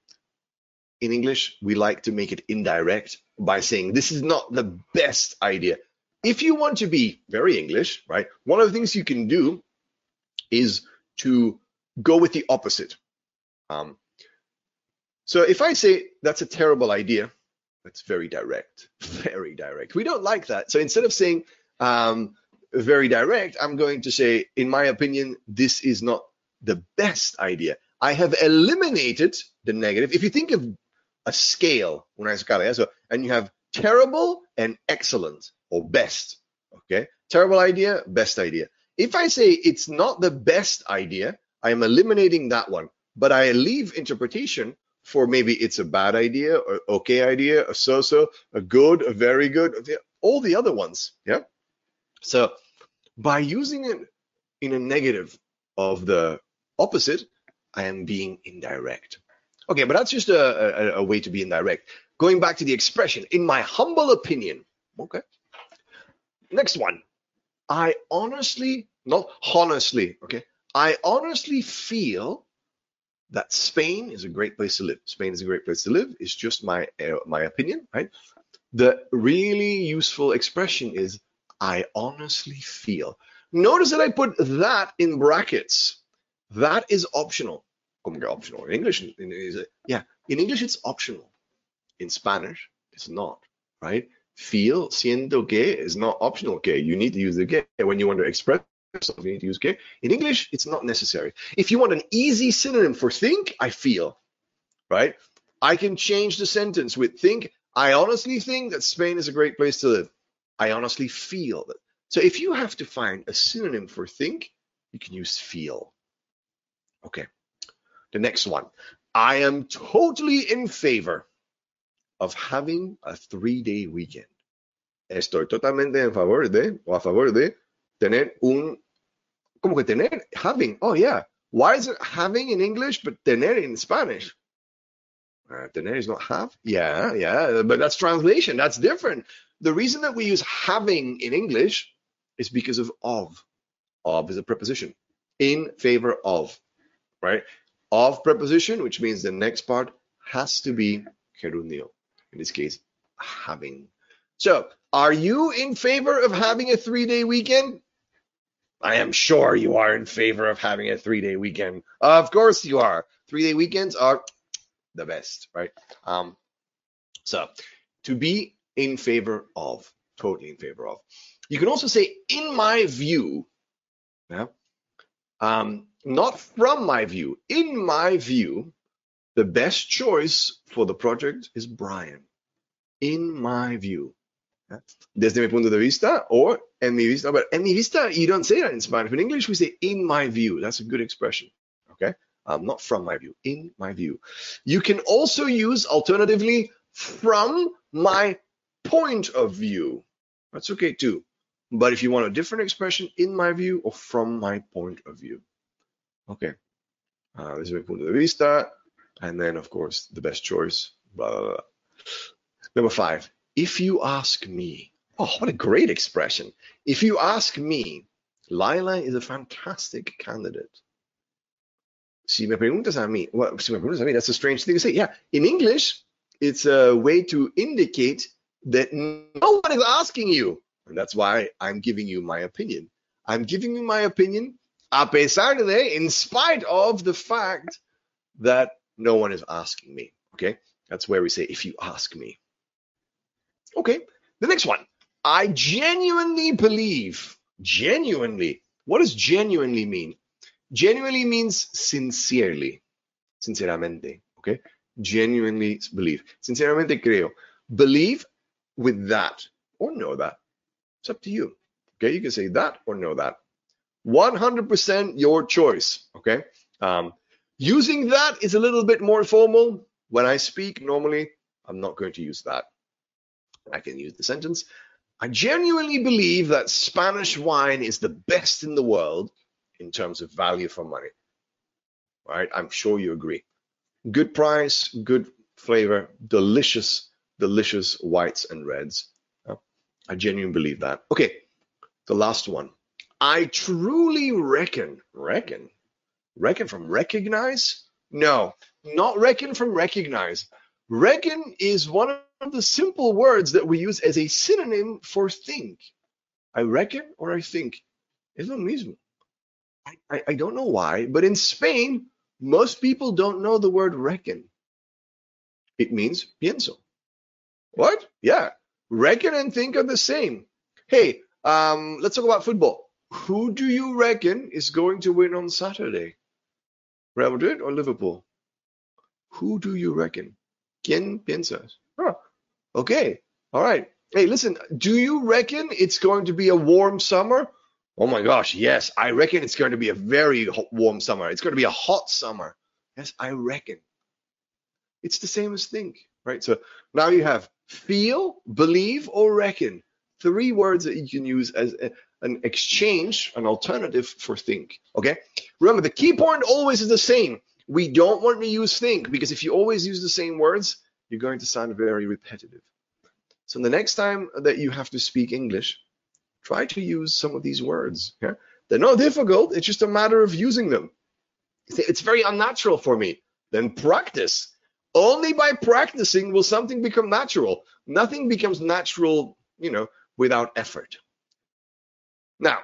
in English, we like to make it indirect by saying this is not the best idea. If you want to be very English, right, one of the things you can do is to go with the opposite. Um, so if I say that's a terrible idea, that's very direct, [LAUGHS] very direct. We don't like that. So instead of saying um, very direct, I'm going to say, in my opinion, this is not the best idea. I have eliminated the negative. If you think of a scale, una escala, so, and you have terrible and excellent or best, okay? Terrible idea, best idea. If I say it's not the best idea, I am eliminating that one, but I leave interpretation for maybe it's a bad idea or okay idea, a so-so, a good, a very good, all the other ones. Yeah. So by using it in a negative of the opposite, I am being indirect. Okay, but that's just a, a, a way to be indirect. Going back to the expression, in my humble opinion. Okay. Next one. I honestly, not honestly, okay, I honestly feel that Spain is a great place to live. Spain is a great place to live. It's just my uh, my opinion, right? The really useful expression is I honestly feel. Notice that I put that in brackets. That is optional. Optional? In English, in, yeah, in English it's optional. In Spanish, it's not, right? Feel, siento que is not optional que. You need to use the que when you want to express yourself. You need to use que. In English, it's not necessary. If you want an easy synonym for think, I feel, right? I can change the sentence with think. I honestly think that Spain is a great place to live. I honestly feel that. So if you have to find a synonym for think, you can use feel. Okay. The next one. I am totally in favor of having a three-day weekend. Estoy totalmente en favor de, o a favor de, tener un, como que tener, having, oh yeah. Why is it having in English, but tener in Spanish? Uh, tener is not have? Yeah, yeah, but that's translation. That's different. The reason that we use having in English is because of of. Of is a preposition. In favor of, right? Of preposition, which means the next part has to be gerundio in this case, having. So, are you in favor of having a three day weekend? I am sure you are in favor of having a three day weekend. Of course you are. Three day weekends are the best, right? Um, so, to be in favor of, totally in favor of. You can also say, in my view, yeah, um, not from my view, in my view, the best choice for the project is Brian. In my view. Desde mi punto de vista or en mi vista. But en mi vista, you don't say that in Spanish. In English, we say in my view. That's a good expression. Okay. Um, not from my view, in my view. You can also use alternatively from my point of view. That's okay too. But if you want a different expression, in my view or from my point of view. Okay. Uh, desde mi punto de vista, and then, of course, the best choice. Blah, blah, blah. Number five, if you ask me, oh, what a great expression. If you ask me, Lila is a fantastic candidate. Si me preguntas a mí, well, si me preguntas a mí, that's a strange thing to say. Yeah, in English, it's a way to indicate that no one is asking you. And that's why I'm giving you my opinion. I'm giving you my opinion a pesar de, in spite of the fact that no one is asking me. Okay, that's where we say, if you ask me. Okay, the next one. I genuinely believe, genuinely. What does genuinely mean? Genuinely means sincerely, sinceramente. Okay, genuinely believe. Sinceramente creo. Believe with that or know that. It's up to you. Okay, you can say that or know that. 100% your choice. Okay. Um, Using that is a little bit more formal. When I speak normally, I'm not going to use that. I can use the sentence. I genuinely believe that Spanish wine is the best in the world in terms of value for money. Right? I'm sure you agree. Good price, good flavor, delicious, delicious whites and reds. I genuinely believe that. Okay, the last one. I truly reckon, reckon, reckon from recognize? No, not reckon from recognize. Reckon is one of the simple words that we use as a synonym for think. I reckon or I think. Es lo mismo. I, I, I don't know why, but in Spain, most people don't know the word reckon. It means pienso. What? Yeah. Reckon and think are the same. Hey, um, let's talk about football. Who do you reckon is going to win on Saturday? Real Madrid or Liverpool? Who do you reckon? ¿Quién piensas? Oh, okay. All right. Hey, listen, do you reckon it's going to be a warm summer? Oh my gosh, yes. I reckon it's going to be a very warm summer. It's going to be a hot summer. Yes, I reckon. It's the same as think, right? So now you have feel, believe, or reckon. Three words that you can use as a, an exchange, an alternative for think. Okay. Remember, the key point always is the same. We don't want to use think because if you always use the same words, you're going to sound very repetitive. So the next time that you have to speak English, try to use some of these words. Yeah? They're not difficult. It's just a matter of using them. It's very unnatural for me. Then practice. Only by practicing will something become natural. Nothing becomes natural, you know, without effort. Now,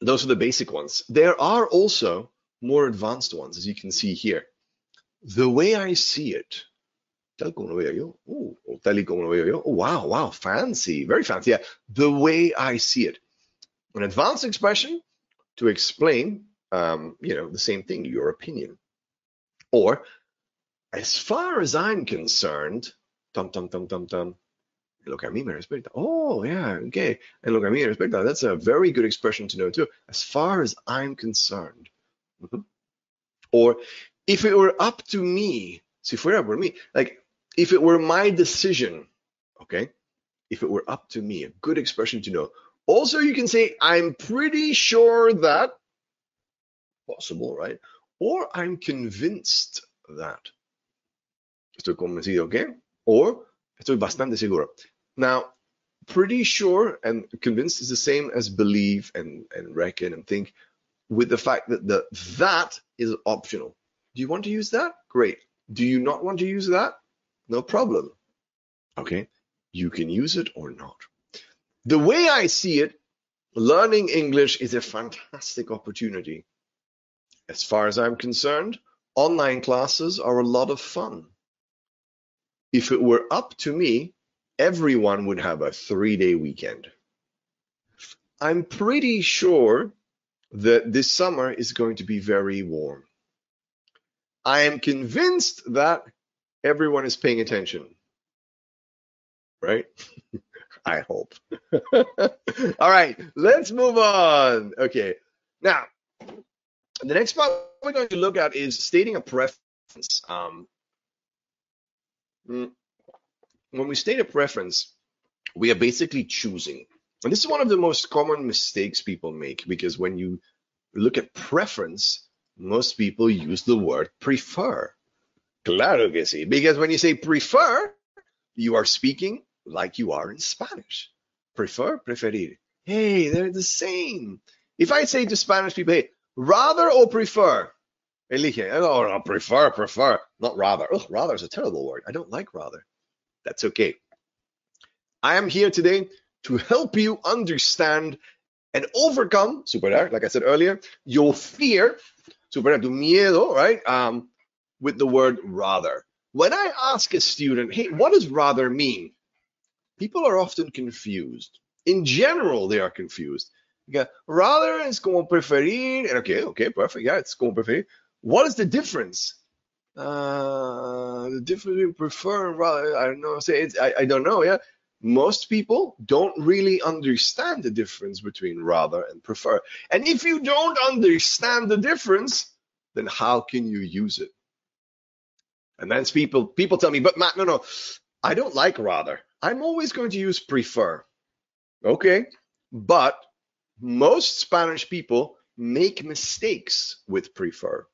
those are the basic ones. There are also more advanced ones, as you can see here. The way I see it, tal como lo veo yo, oh, tal y como lo veo yo, oh, wow, wow, fancy, very fancy. Yeah, the way I see it. An advanced expression to explain, um, you know, the same thing, your opinion. Or, as far as I'm concerned, tum, tum, tum, tum, tum, lo que a mí me respecta. Oh, yeah, okay. And lo que a mí me respecta, that's a very good expression to know too. As far as I'm concerned. Mm -hmm. Or if it were up to me, si fuera por mí, like if it were my decision, okay? If it were up to me, a good expression to know. Also, you can say, I'm pretty sure that, possible, right? Or I'm convinced that. Estoy convencido, okay? Or estoy bastante seguro. Now, pretty sure and convinced is the same as believe and, and reckon and think with the fact that the that is optional. Do you want to use that? Great. Do you not want to use that? No problem. Okay. You can use it or not. The way I see it, learning English is a fantastic opportunity. As far as I'm concerned, online classes are a lot of fun. If it were up to me, everyone would have a three day weekend. I'm pretty sure that this summer is going to be very warm. I am convinced that everyone is paying attention. Right? [LAUGHS] I hope. [LAUGHS] All right, let's move on. Okay. Now, the next part we're going to look at is stating a preference. Um, mm, when we state a preference, we are basically choosing. And this is one of the most common mistakes people make because when you look at preference, most people use the word prefer. Claro que sí. Because when you say prefer, you are speaking like you are in Spanish. Prefer, preferir. Hey, they're the same. If I say to Spanish people, hey, rather or prefer? Elige. Oh, no, prefer, prefer, not rather. Oh, rather is a terrible word. I don't like rather. That's okay. I am here today to help you understand and overcome, superar, like I said earlier, your fear, superar tu miedo, right? Um, with the word rather. When I ask a student, hey, what does rather mean? People are often confused. In general, they are confused. Okay, rather is como preferir. Okay, okay, perfect. Yeah, it's como preferir. What is the difference? Uh, the difference between prefer and rather, I don't know. Say it's, I, I don't know. Yeah, most people don't really understand the difference between rather and prefer. And if you don't understand the difference, then how can you use it? And then people people tell me, but Matt, no, no, I don't like rather. I'm always going to use prefer. Okay, but most Spanish people make mistakes with prefer.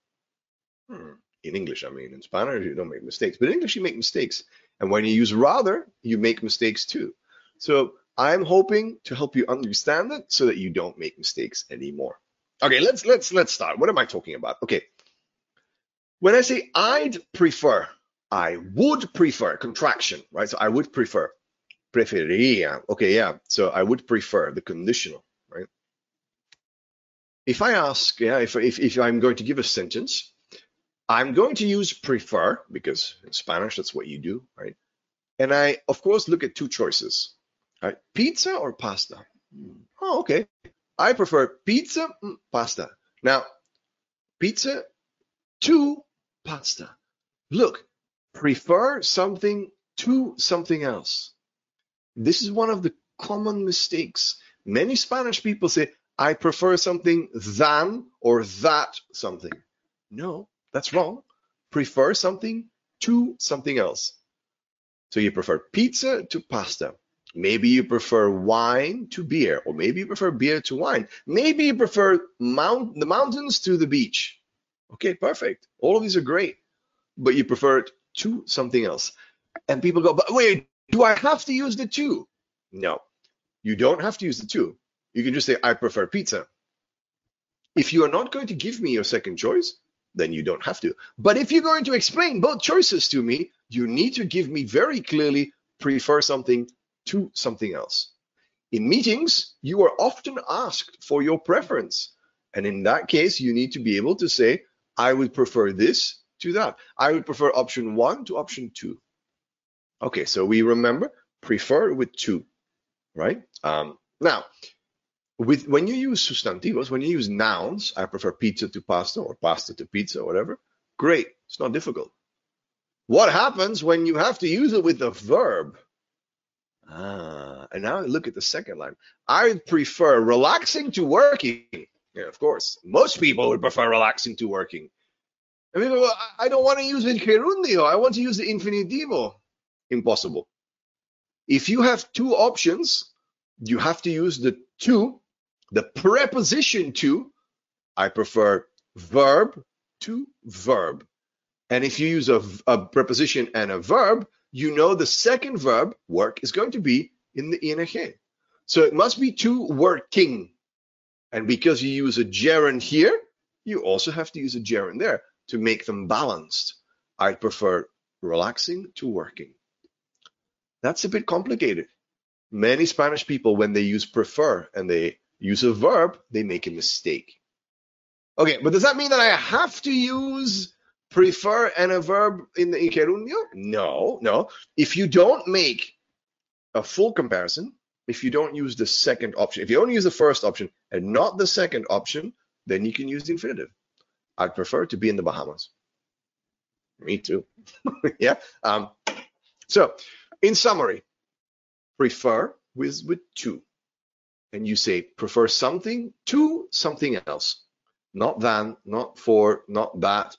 Hmm. In English, I mean, in Spanish, you don't make mistakes, but in English, you make mistakes. And when you use rather, you make mistakes too. So I'm hoping to help you understand it so that you don't make mistakes anymore. Okay, let's let's let's start. What am I talking about? Okay. When I say I'd prefer, I would prefer contraction, right? So I would prefer. Preferiría. Okay, yeah. So I would prefer the conditional, right? If I ask, yeah, if if, if I'm going to give a sentence, I'm going to use prefer because in Spanish that's what you do, right? And I of course look at two choices. Right? Pizza or pasta? Oh, okay. I prefer pizza, mm, pasta. Now, pizza to pasta. Look, prefer something to something else. This is one of the common mistakes. Many Spanish people say, I prefer something than or that something. No, that's wrong. Prefer something to something else. So you prefer pizza to pasta. Maybe you prefer wine to beer, or maybe you prefer beer to wine. Maybe you prefer mount, the mountains to the beach. Okay, perfect. All of these are great, but you prefer it to something else. And people go, but wait, do I have to use the two? No, you don't have to use the two. You can just say, I prefer pizza. If you are not going to give me your second choice, then you don't have to. But if you're going to explain both choices to me, you need to give me very clearly prefer something to something else. In meetings, you are often asked for your preference. And in that case, you need to be able to say, I would prefer this to that. I would prefer option one to option two. Okay, so we remember prefer with two, right? Um, now, with when you use sustantivos, when you use nouns, I prefer pizza to pasta or pasta to pizza or whatever. Great, it's not difficult. What happens when you have to use it with a verb? Ah, and now look at the second line. I prefer relaxing to working. Yeah, of course. Most people would prefer relaxing to working. I mean, well, I don't want to use the gerundio. I want to use the infinitivo. Impossible. If you have two options, you have to use the to, the preposition to. I prefer verb to verb. And if you use a, a preposition and a verb, you know the second verb, work, is going to be in the ing. So it must be to working. And because you use a gerund here, you also have to use a gerund there to make them balanced. I prefer relaxing to working. That's a bit complicated. Many Spanish people, when they use prefer and they use a verb, they make a mistake. Okay, but does that mean that I have to use prefer and a verb in the gerundio? No, no. If you don't make a full comparison, if you don't use the second option, if you only use the first option and not the second option, then you can use the infinitive. I'd prefer to be in the Bahamas. Me too. [LAUGHS] yeah. Um, so, in summary, prefer with with to, and you say prefer something to something else, not than, not for, not that,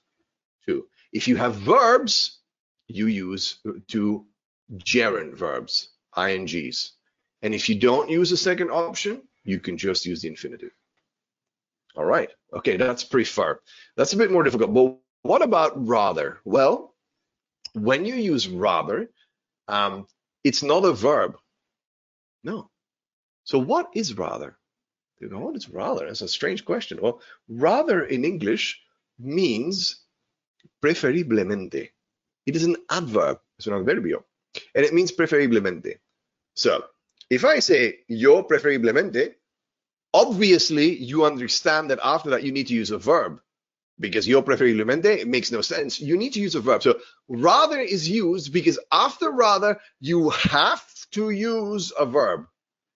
to. If you have verbs, you use to gerund verbs, ings. And if you don't use a second option, you can just use the infinitive. All right. Okay, that's pretty far. That's a bit more difficult. But what about rather? Well, when you use rather, um, it's not a verb. No. So what is rather? You go, what is rather? That's a strange question. Well, rather in English means preferiblemente. It is an adverb, es un adverbio, and it means preferiblemente. So if I say yo preferiblemente, obviously you understand that after that you need to use a verb because yo preferiblemente it makes no sense. You need to use a verb. So rather is used because after rather you have to use a verb.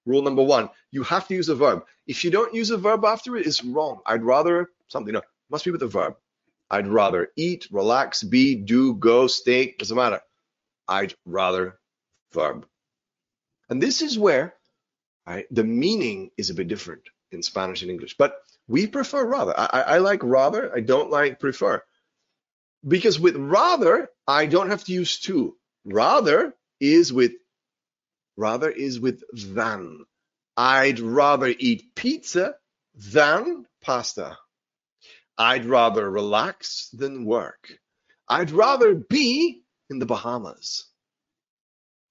Rule number one, you have to use a verb. If you don't use a verb after it, it's wrong. I'd rather something. No, must be with a verb. I'd rather eat, relax, be, do, go, stay, doesn't matter. I'd rather verb. And this is where right, the meaning is a bit different in Spanish and English. But we prefer rather. I, I like rather, I don't like prefer. Because with rather, I don't have to use to. Rather is with rather is with than. I'd rather eat pizza than pasta. I'd rather relax than work. I'd rather be in the Bahamas.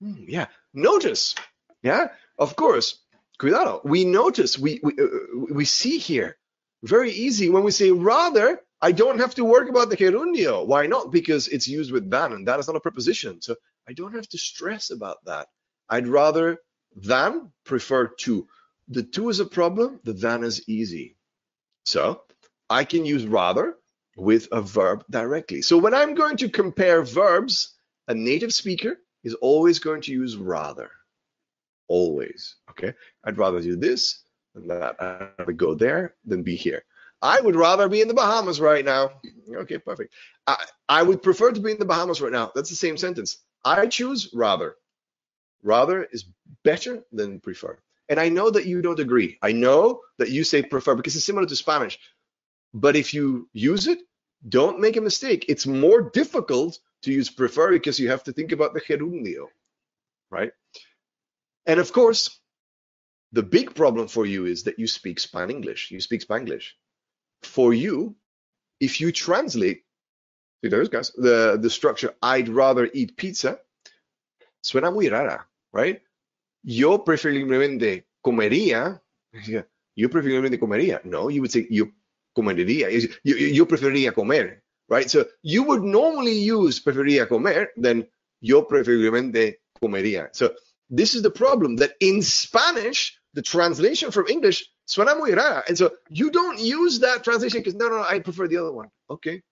Hmm, yeah, notice. Yeah, of course. Cuidado. We notice. We we uh, we see here. Very easy when we say rather. I don't have to work about the gerundio. Why not? Because it's used with than, and that is not a preposition. So I don't have to stress about that. I'd rather than prefer to. The to is a problem. The than is easy. So I can use rather with a verb directly. So when I'm going to compare verbs, a native speaker is always going to use rather. Always. Okay. I'd rather do this than that. I'd rather go there than be here. I would rather be in the Bahamas right now. Okay, perfect. I, I would prefer to be in the Bahamas right now. That's the same sentence. I choose rather. Rather is better than prefer. And I know that you don't agree. I know that you say prefer because it's similar to Spanish. But if you use it, don't make a mistake. It's more difficult to use prefer because you have to think about the gerundio, right? And of course, the big problem for you is that you speak Span English. You speak Spanglish. For you, if you translate, see those guys, the, the structure, I'd rather eat pizza, suena muy rara, right? Yo preferiblemente comería, [LAUGHS] yo preferiblemente comería. No, you would say yo comería. Yo, yo preferiría comer, right? So you would normally use preferiría comer than yo preferiblemente comería. So this is the problem that in Spanish, the translation from English suena muy rara. And so you don't use that translation because no, no, I prefer the other one. Okay.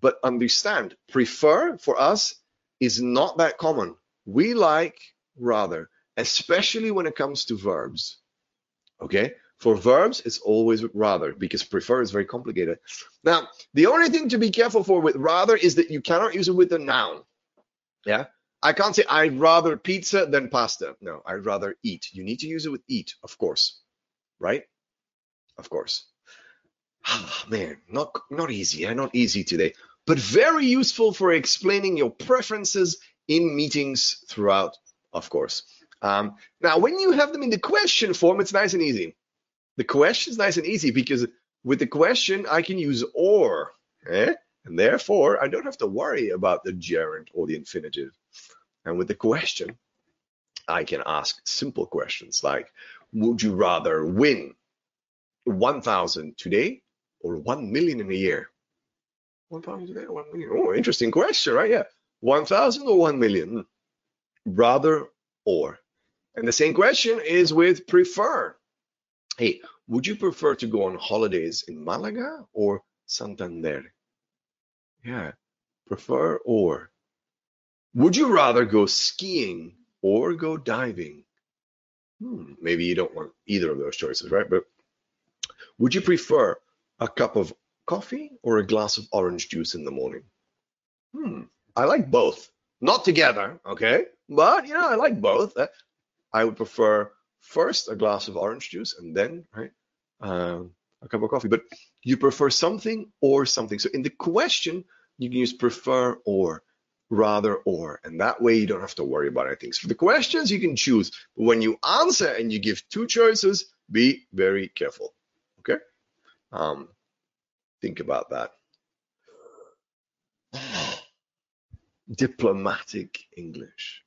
But understand, prefer for us is not that common. We like rather, especially when it comes to verbs. Okay. For verbs, it's always rather because prefer is very complicated. Now, the only thing to be careful for with rather is that you cannot use it with a noun. Yeah. I can't say I'd rather pizza than pasta. No, I'd rather eat. You need to use it with eat, of course. Right? Of course. Oh, man, not not easy, eh? not easy today, but very useful for explaining your preferences in meetings throughout, of course. Um, now, when you have them in the question form, it's nice and easy. The question is nice and easy because with the question, I can use or, eh? and therefore I don't have to worry about the gerund or the infinitive. And with the question, I can ask simple questions like, would you rather win 1,000 today or 1 million in a year? 1,000 today or 1 million? Oh, interesting question, right? Yeah. 1,000 or 1 million? Rather or. And the same question is with prefer. Hey, would you prefer to go on holidays in Malaga or Santander? Yeah, prefer or. Would you rather go skiing or go diving? Hmm, maybe you don't want either of those choices, right? But would you prefer a cup of coffee or a glass of orange juice in the morning? Hmm, I like both. Not together, okay? But, you know, I like both. Uh, I would prefer first a glass of orange juice and then, right, uh, a cup of coffee. But you prefer something or something. So in the question, you can use prefer or rather or. And that way you don't have to worry about anything. So for the questions you can choose. But when you answer and you give two choices be very careful. Okay? Um think about that. [SIGHS] Diplomatic english.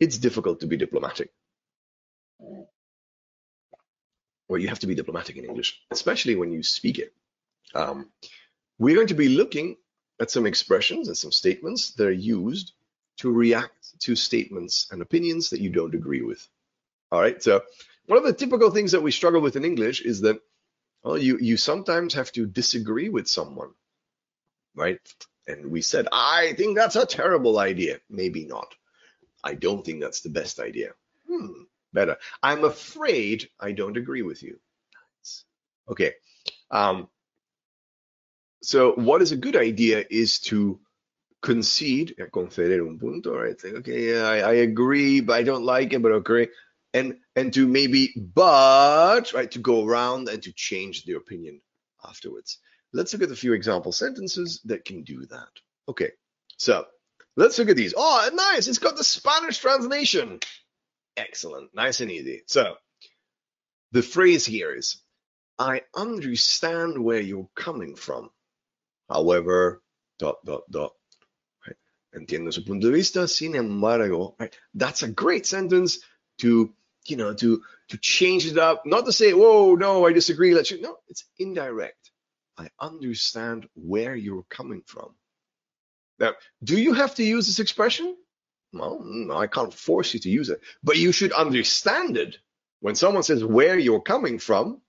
It's difficult to be diplomatic well you have to be diplomatic in english especially when you speak it um, we're going to be looking at some expressions and some statements that are used to react to statements and opinions that you don't agree with. All right. So one of the typical things that we struggle with in English is that well, you you sometimes have to disagree with someone, right? And we said, I think that's a terrible idea. Maybe not. I don't think that's the best idea. Hmm, better. I'm afraid I don't agree with you. Okay. Um, so what is a good idea is to concede, conceder un punto, right? Say, okay, yeah, I, I, agree, but I don't like it, but okay. And and to maybe but right to go around and to change the opinion afterwards. Let's look at a few example sentences that can do that. Okay, so let's look at these. Oh, nice! It's got the Spanish translation. Excellent. Nice and easy. So the phrase here is, I understand where you're coming from. However, dot, dot, dot. Entiendo su punto de vista, sin embargo, right? That's a great sentence to, you know, to, to change it up, not to say, whoa, no, I disagree. Let's, no, it's indirect. I understand where you're coming from. Now, do you have to use this expression? Well, mm, I can't force you to use it, but you should understand it. When someone says where you're coming from,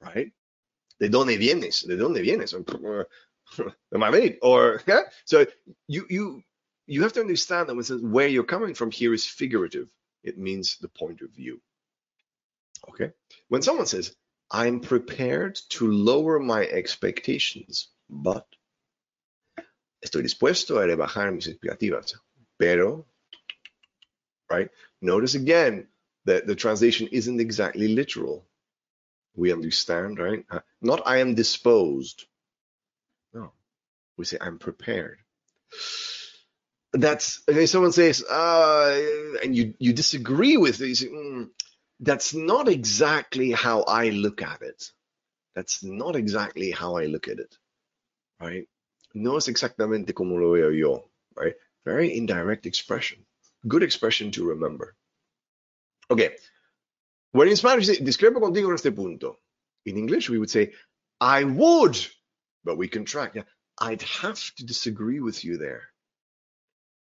right? De dónde vienes? De dónde vienes? De Madrid. Or [LAUGHS] [LAUGHS] yeah? so you you you have to understand that when it says where you're coming from here is figurative. It means the point of view. Okay. When someone says, I'm prepared to lower my expectations, but estoy dispuesto a rebajar mis expectativas, pero, right? Notice again that the translation isn't exactly literal. We understand, right? Uh, not I am disposed. No, we say I'm prepared. That's okay. Someone says, uh, and you you disagree with say, mm, that's not exactly how I look at it. That's not exactly how I look at it, right? No es exactamente como lo veo yo, right? Very indirect expression. Good expression to remember. Okay. When in Spanish, you say, discrepo contigo en este punto. In English, we would say, I would, but we contract. Yeah, I'd have to disagree with you there.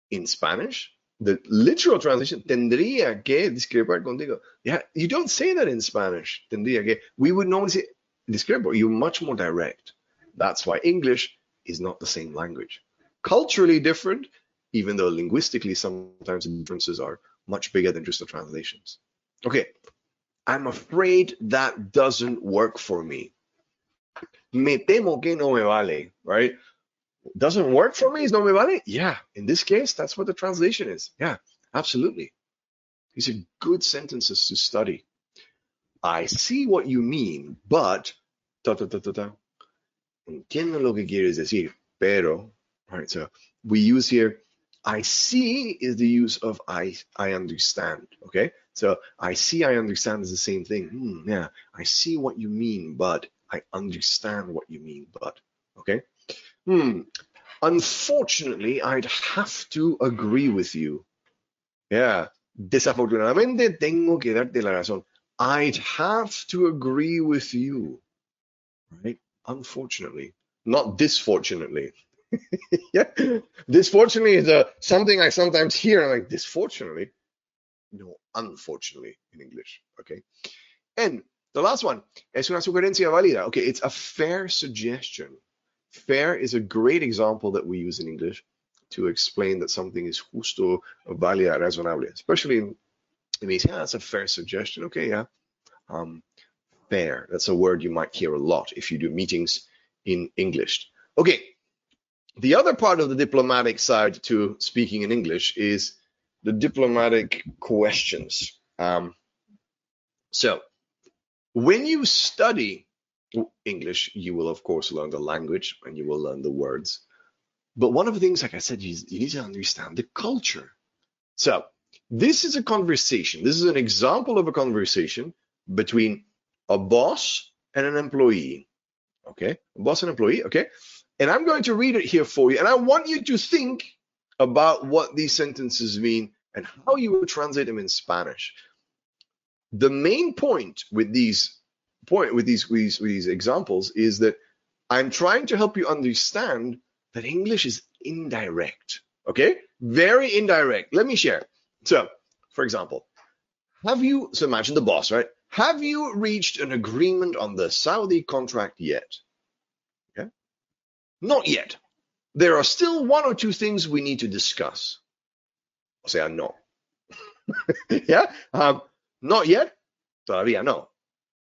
In Spanish, the literal translation, tendría que discrepar contigo. Yeah, you don't say that in Spanish. Tendría que. We would normally say discrepo. You're much more direct. That's why English is not the same language. Culturally different, even though linguistically sometimes the differences are much bigger than just the translations. Okay, I'm afraid that doesn't work for me. Me temo que no me vale, right? Doesn't work for me, is no me vale? Yeah, in this case, that's what the translation is. Yeah, absolutely. These are good sentences to study. I see what you mean, but ta ta ta ta ta. Entiendo lo que quieres decir, pero, right? So we use here I see is the use of I I understand. Okay, so I see I understand is the same thing. Hmm, yeah, I see what you mean, but I understand what you mean, but okay. Hmm. Unfortunately, I'd have to agree with you. Yeah. Desafortunadamente tengo que darte la razón. I'd have to agree with you. Right? Unfortunately. Not disfortunately. [LAUGHS] yeah. Disfortunately is a, something I sometimes hear. I'm like, disfortunately? No, unfortunately in English. Okay. And the last one, es una sugerencia válida. Okay, it's a fair suggestion. Fair is a great example that we use in English to explain that something is justo, válida, razonable. Especially in, means, yeah, that's a fair suggestion. Okay, yeah. Um, fair, that's a word you might hear a lot if you do meetings in English. Okay, the other part of the diplomatic side to speaking in English is the diplomatic questions. Um, so, when you study English, you will of course learn the language and you will learn the words. But one of the things, like I said, you, you need to understand the culture. So, this is a conversation. This is an example of a conversation between a boss and an employee. Okay, a boss and employee. Okay, and I'm going to read it here for you. And I want you to think about what these sentences mean and how you would translate them in Spanish. The main point with these point with these, with these with these examples is that I'm trying to help you understand that English is indirect. Okay? Very indirect. Let me share. So, for example, have you so imagine the boss, right? Have you reached an agreement on the Saudi contract yet? Not yet. There are still one or two things we need to discuss. O sea, no. yeah? Um, not yet? Todavía no.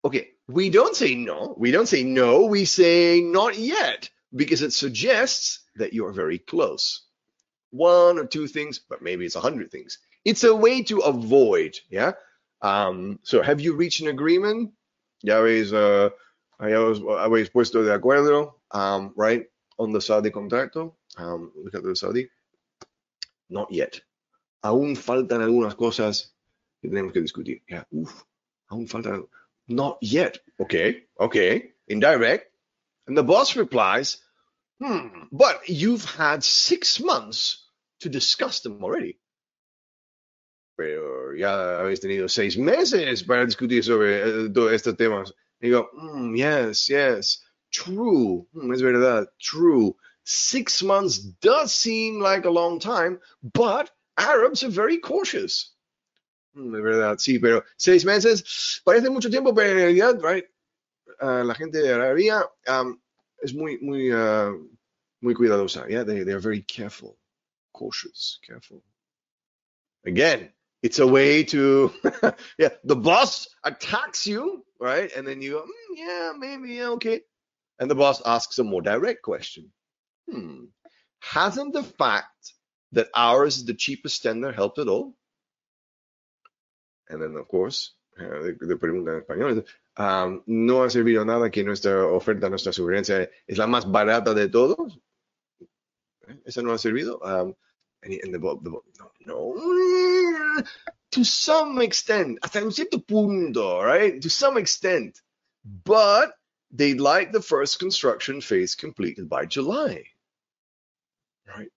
Okay, we don't say no. We don't say no. We say not yet because it suggests that you're very close. One or two things, but maybe it's a hundred things. It's a way to avoid, yeah? Um, so have you reached an agreement? Ya habéis, uh, habéis puesto de acuerdo, um, right? On the Saudi contractor, um, look at the Saudi, not yet. Aún faltan algunas cosas, que tenemos que discutir. Ya, uf, aún falta. Not yet. Okay, okay. Indirect. And the boss replies, hmm, but you've had six months to discuss them already. Pero ya habéis tenido seis meses para discutir sobre eh, estos temas. Y digo, mm, yes, yes, true, Mm, es verdad, true. Six months does seem like a long time, but Arabs are very cautious. Mm, es verdad, sí, pero seis meses parece mucho tiempo, pero en realidad, right, ah, la gente de Arabia um, es muy, muy, ah, muy cuidadosa. Yeah, they, they're very careful, cautious, careful. Again, it's a way to, [LAUGHS] yeah, the boss attacks you, right? And then you go, "Mm, yeah, maybe, yeah, okay. And the boss asks a more direct question. Hmm, hasn't the fact that ours is the cheapest tender helped at all? And then, of course, eh, de, de pregunta en español, um, no ha servido nada que nuestra oferta, nuestra sugerencia es la más barata de todos. ¿Eh? ¿Esa no ha servido? Um, and, and the, the no, no, to some extent, hasta un cierto punto, right? To some extent, but they'd like the first construction phase completed by July, right?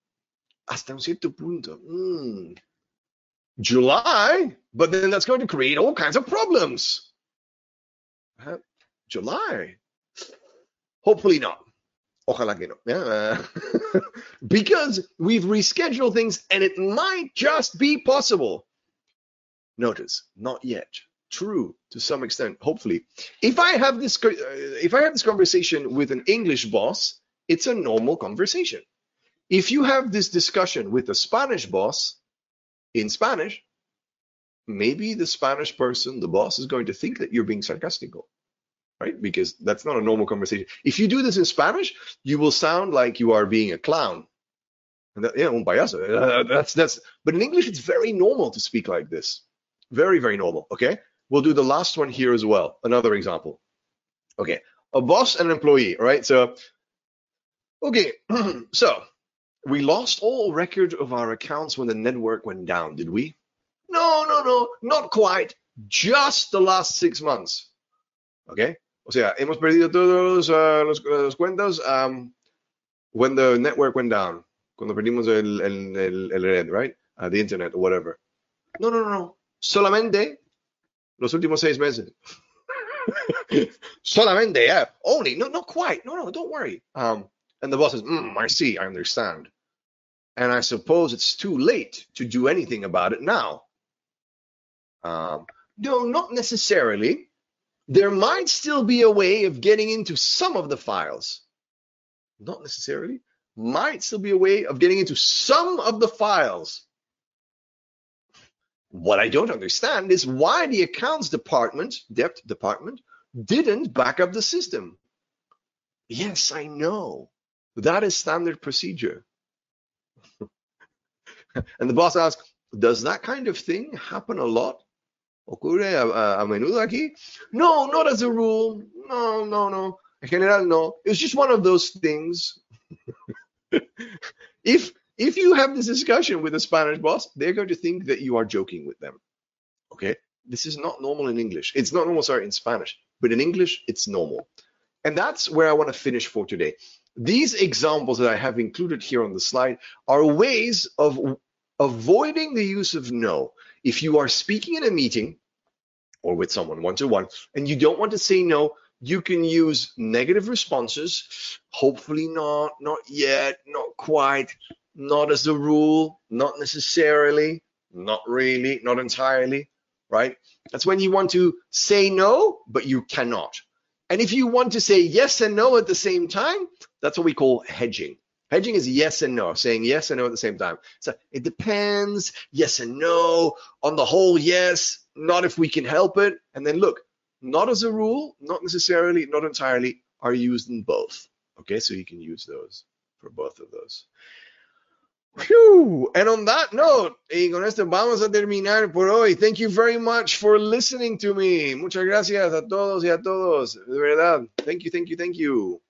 Hasta un cierto punto. Mm. July, but then that's going to create all kinds of problems. Huh? July. Hopefully not. Ojalá que no. Yeah. [LAUGHS] uh, because we've rescheduled things and it might just be possible. Notice, not yet. True to some extent, hopefully. If I have this, uh, if I have this conversation with an English boss, it's a normal conversation. If you have this discussion with a Spanish boss in Spanish, maybe the Spanish person, the boss, is going to think that you're being sarcastical right? Because that's not a normal conversation. If you do this in Spanish, you will sound like you are being a clown. And that, yeah, un payaso. Uh, that's that's. But in English, it's very normal to speak like this. Very, very normal. Okay. We'll do the last one here as well. Another example. Okay. A boss and an employee. right? So, okay. [CLEARS THROAT] so we lost all record of our accounts when the network went down. Did we? No, no, no, not quite. Just the last six months. Okay. O sea, hemos perdido todos uh, los, los cuentas um, when the network went down. Cuando perdimos el, el, el, el red, right? Uh, the internet or whatever. No, no, no, no. Solamente los últimos seis meses. [LAUGHS] Solamente, yeah. Only. No, not quite. No, no, don't worry. Um, and the boss says, mm, I see, I understand. And I suppose it's too late to do anything about it now. Um, no, not necessarily there might still be a way of getting into some of the files. Not necessarily. Might still be a way of getting into some of the files. What I don't understand is why the accounts department, debt department, didn't back up the system. Yes, I know. That is standard procedure. [LAUGHS] and the boss asks, does that kind of thing happen a lot? ocurre a, a, menudo aquí? No, not as a rule. No, no, no. En general, no. It's just one of those things. [LAUGHS] if if you have this discussion with a Spanish boss, they're going to think that you are joking with them. Okay? This is not normal in English. It's not normal, sorry, in Spanish. But in English, it's normal. And that's where I want to finish for today. These examples that I have included here on the slide are ways of avoiding the use of no. If you are speaking in a meeting or with someone one to one and you don't want to say no, you can use negative responses. Hopefully not, not yet, not quite, not as a rule, not necessarily, not really, not entirely, right? That's when you want to say no, but you cannot. And if you want to say yes and no at the same time, that's what we call hedging. Hedging is yes and no, saying yes and no at the same time. So it depends, yes and no. On the whole, yes, not if we can help it. And then look, not as a rule, not necessarily, not entirely, are used in both. Okay, so you can use those for both of those. Y con esto vamos a terminar por hoy. Thank you very much for listening to me. Muchas gracias a todos y a todos. De verdad. Thank you, thank you, thank you.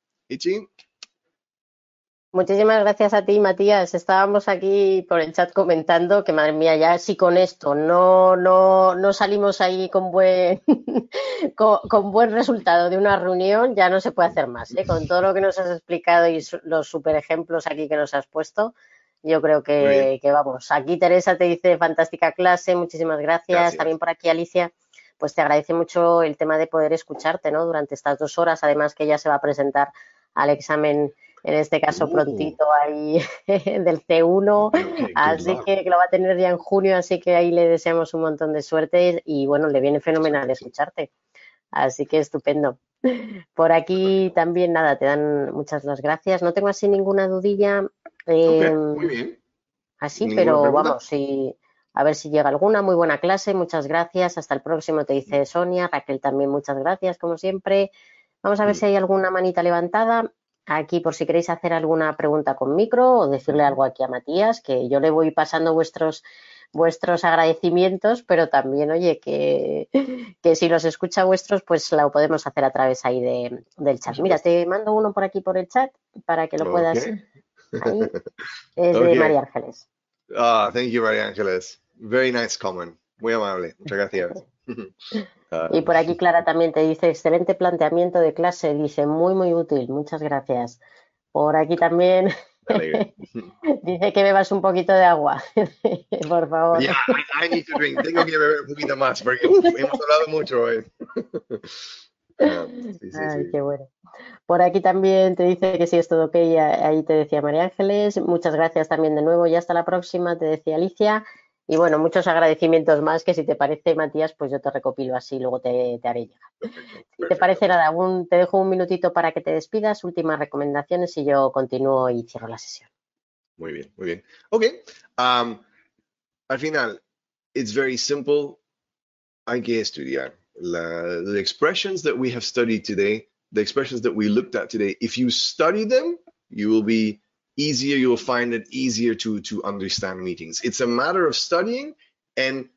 Muchísimas gracias a ti, Matías. Estábamos aquí por el chat comentando que, madre mía, ya si con esto no, no, no salimos ahí con buen, [LAUGHS] con, con, buen resultado de una reunión, ya no se puede hacer más. ¿eh? Con todo lo que nos has explicado y los super ejemplos aquí que nos has puesto, yo creo que, que vamos. Aquí Teresa te dice fantástica clase, muchísimas gracias. Gracias. También por aquí Alicia, pues te agradece mucho el tema de poder escucharte, ¿no? Durante estas dos horas, además que ella se va a presentar al examen en este caso Uh. prontito ahí [LAUGHS] del C1, Ok, good así que, que lo va a tener ya en junio, así que ahí le deseamos un montón de suerte y bueno, le viene fenomenal escucharte. Así que estupendo. Por aquí también, nada, te dan muchas las gracias. No tengo así ninguna dudilla. Eh, muy bien. Así, ¿Ninguna pero pregunta? vamos, si, a ver si llega alguna. Muy buena clase, muchas gracias. Hasta el próximo, te dice Sonia. Raquel también, muchas gracias, como siempre. Vamos a ver Mm. si hay alguna manita levantada. Aquí, por si queréis hacer alguna pregunta con micro o decirle algo aquí a Matías, que yo le voy pasando vuestros vuestros agradecimientos, pero también, oye, que, que si los escucha vuestros, pues lo podemos hacer a través ahí de, del chat. Mira, te mando uno por aquí por el chat para que lo puedas Ok. Ahí. Es de. María Ángeles. Ah, thank you, María Ángeles. Very nice comment. Muy amable. Muchas gracias. [LAUGHS] Ah, Y por aquí Clara también te dice, excelente planteamiento de clase, dice, muy, muy útil, muchas gracias. Por aquí también [LAUGHS] dice que bebas un poquito de agua, [LAUGHS] por favor. Yeah, I, I need to drink. Tengo que beber un poquito más porque uf, hemos hablado mucho hoy. Ah, [LAUGHS] sí, sí, Ay, sí. qué bueno. Por aquí también te dice que sí es todo ok, ahí te decía María Ángeles. Muchas gracias también de nuevo y hasta la próxima, te decía Alicia. Y bueno, muchos agradecimientos más que si te parece, Matías, pues yo te recopilo así, luego te, te haré llegar. Perfecto, Si te parece nada, un- te dejo un minutito para que te despidas, últimas recomendaciones y yo continúo y cierro la sesión. Muy bien, muy bien. Ok. um, al final, it's very simple. Hay que estudiar. La, the expressions that we have studied today, the expressions that we looked at today, if you study them, you will be easier, you will find it easier to, to understand meetings. It's a matter of studying and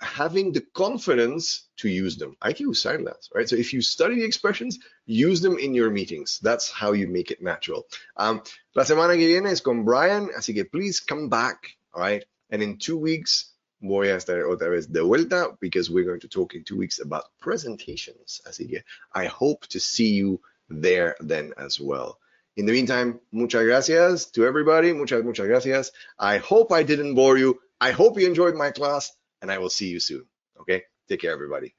having the confidence to use them. Hay que usarlas, right? So if you study the expressions, use them in your meetings. That's how you make it natural. Um, La semana que viene es con Brian, así que please come back, all right? And in two weeks, voy a estar otra vez de vuelta because we're going to talk in two weeks about presentations. Así que I hope to see you there then as well. In the meantime, muchas gracias to everybody. Muchas, muchas gracias. I hope I didn't bore you. I hope you enjoyed my class and I will see you soon. Okay? Take care, everybody.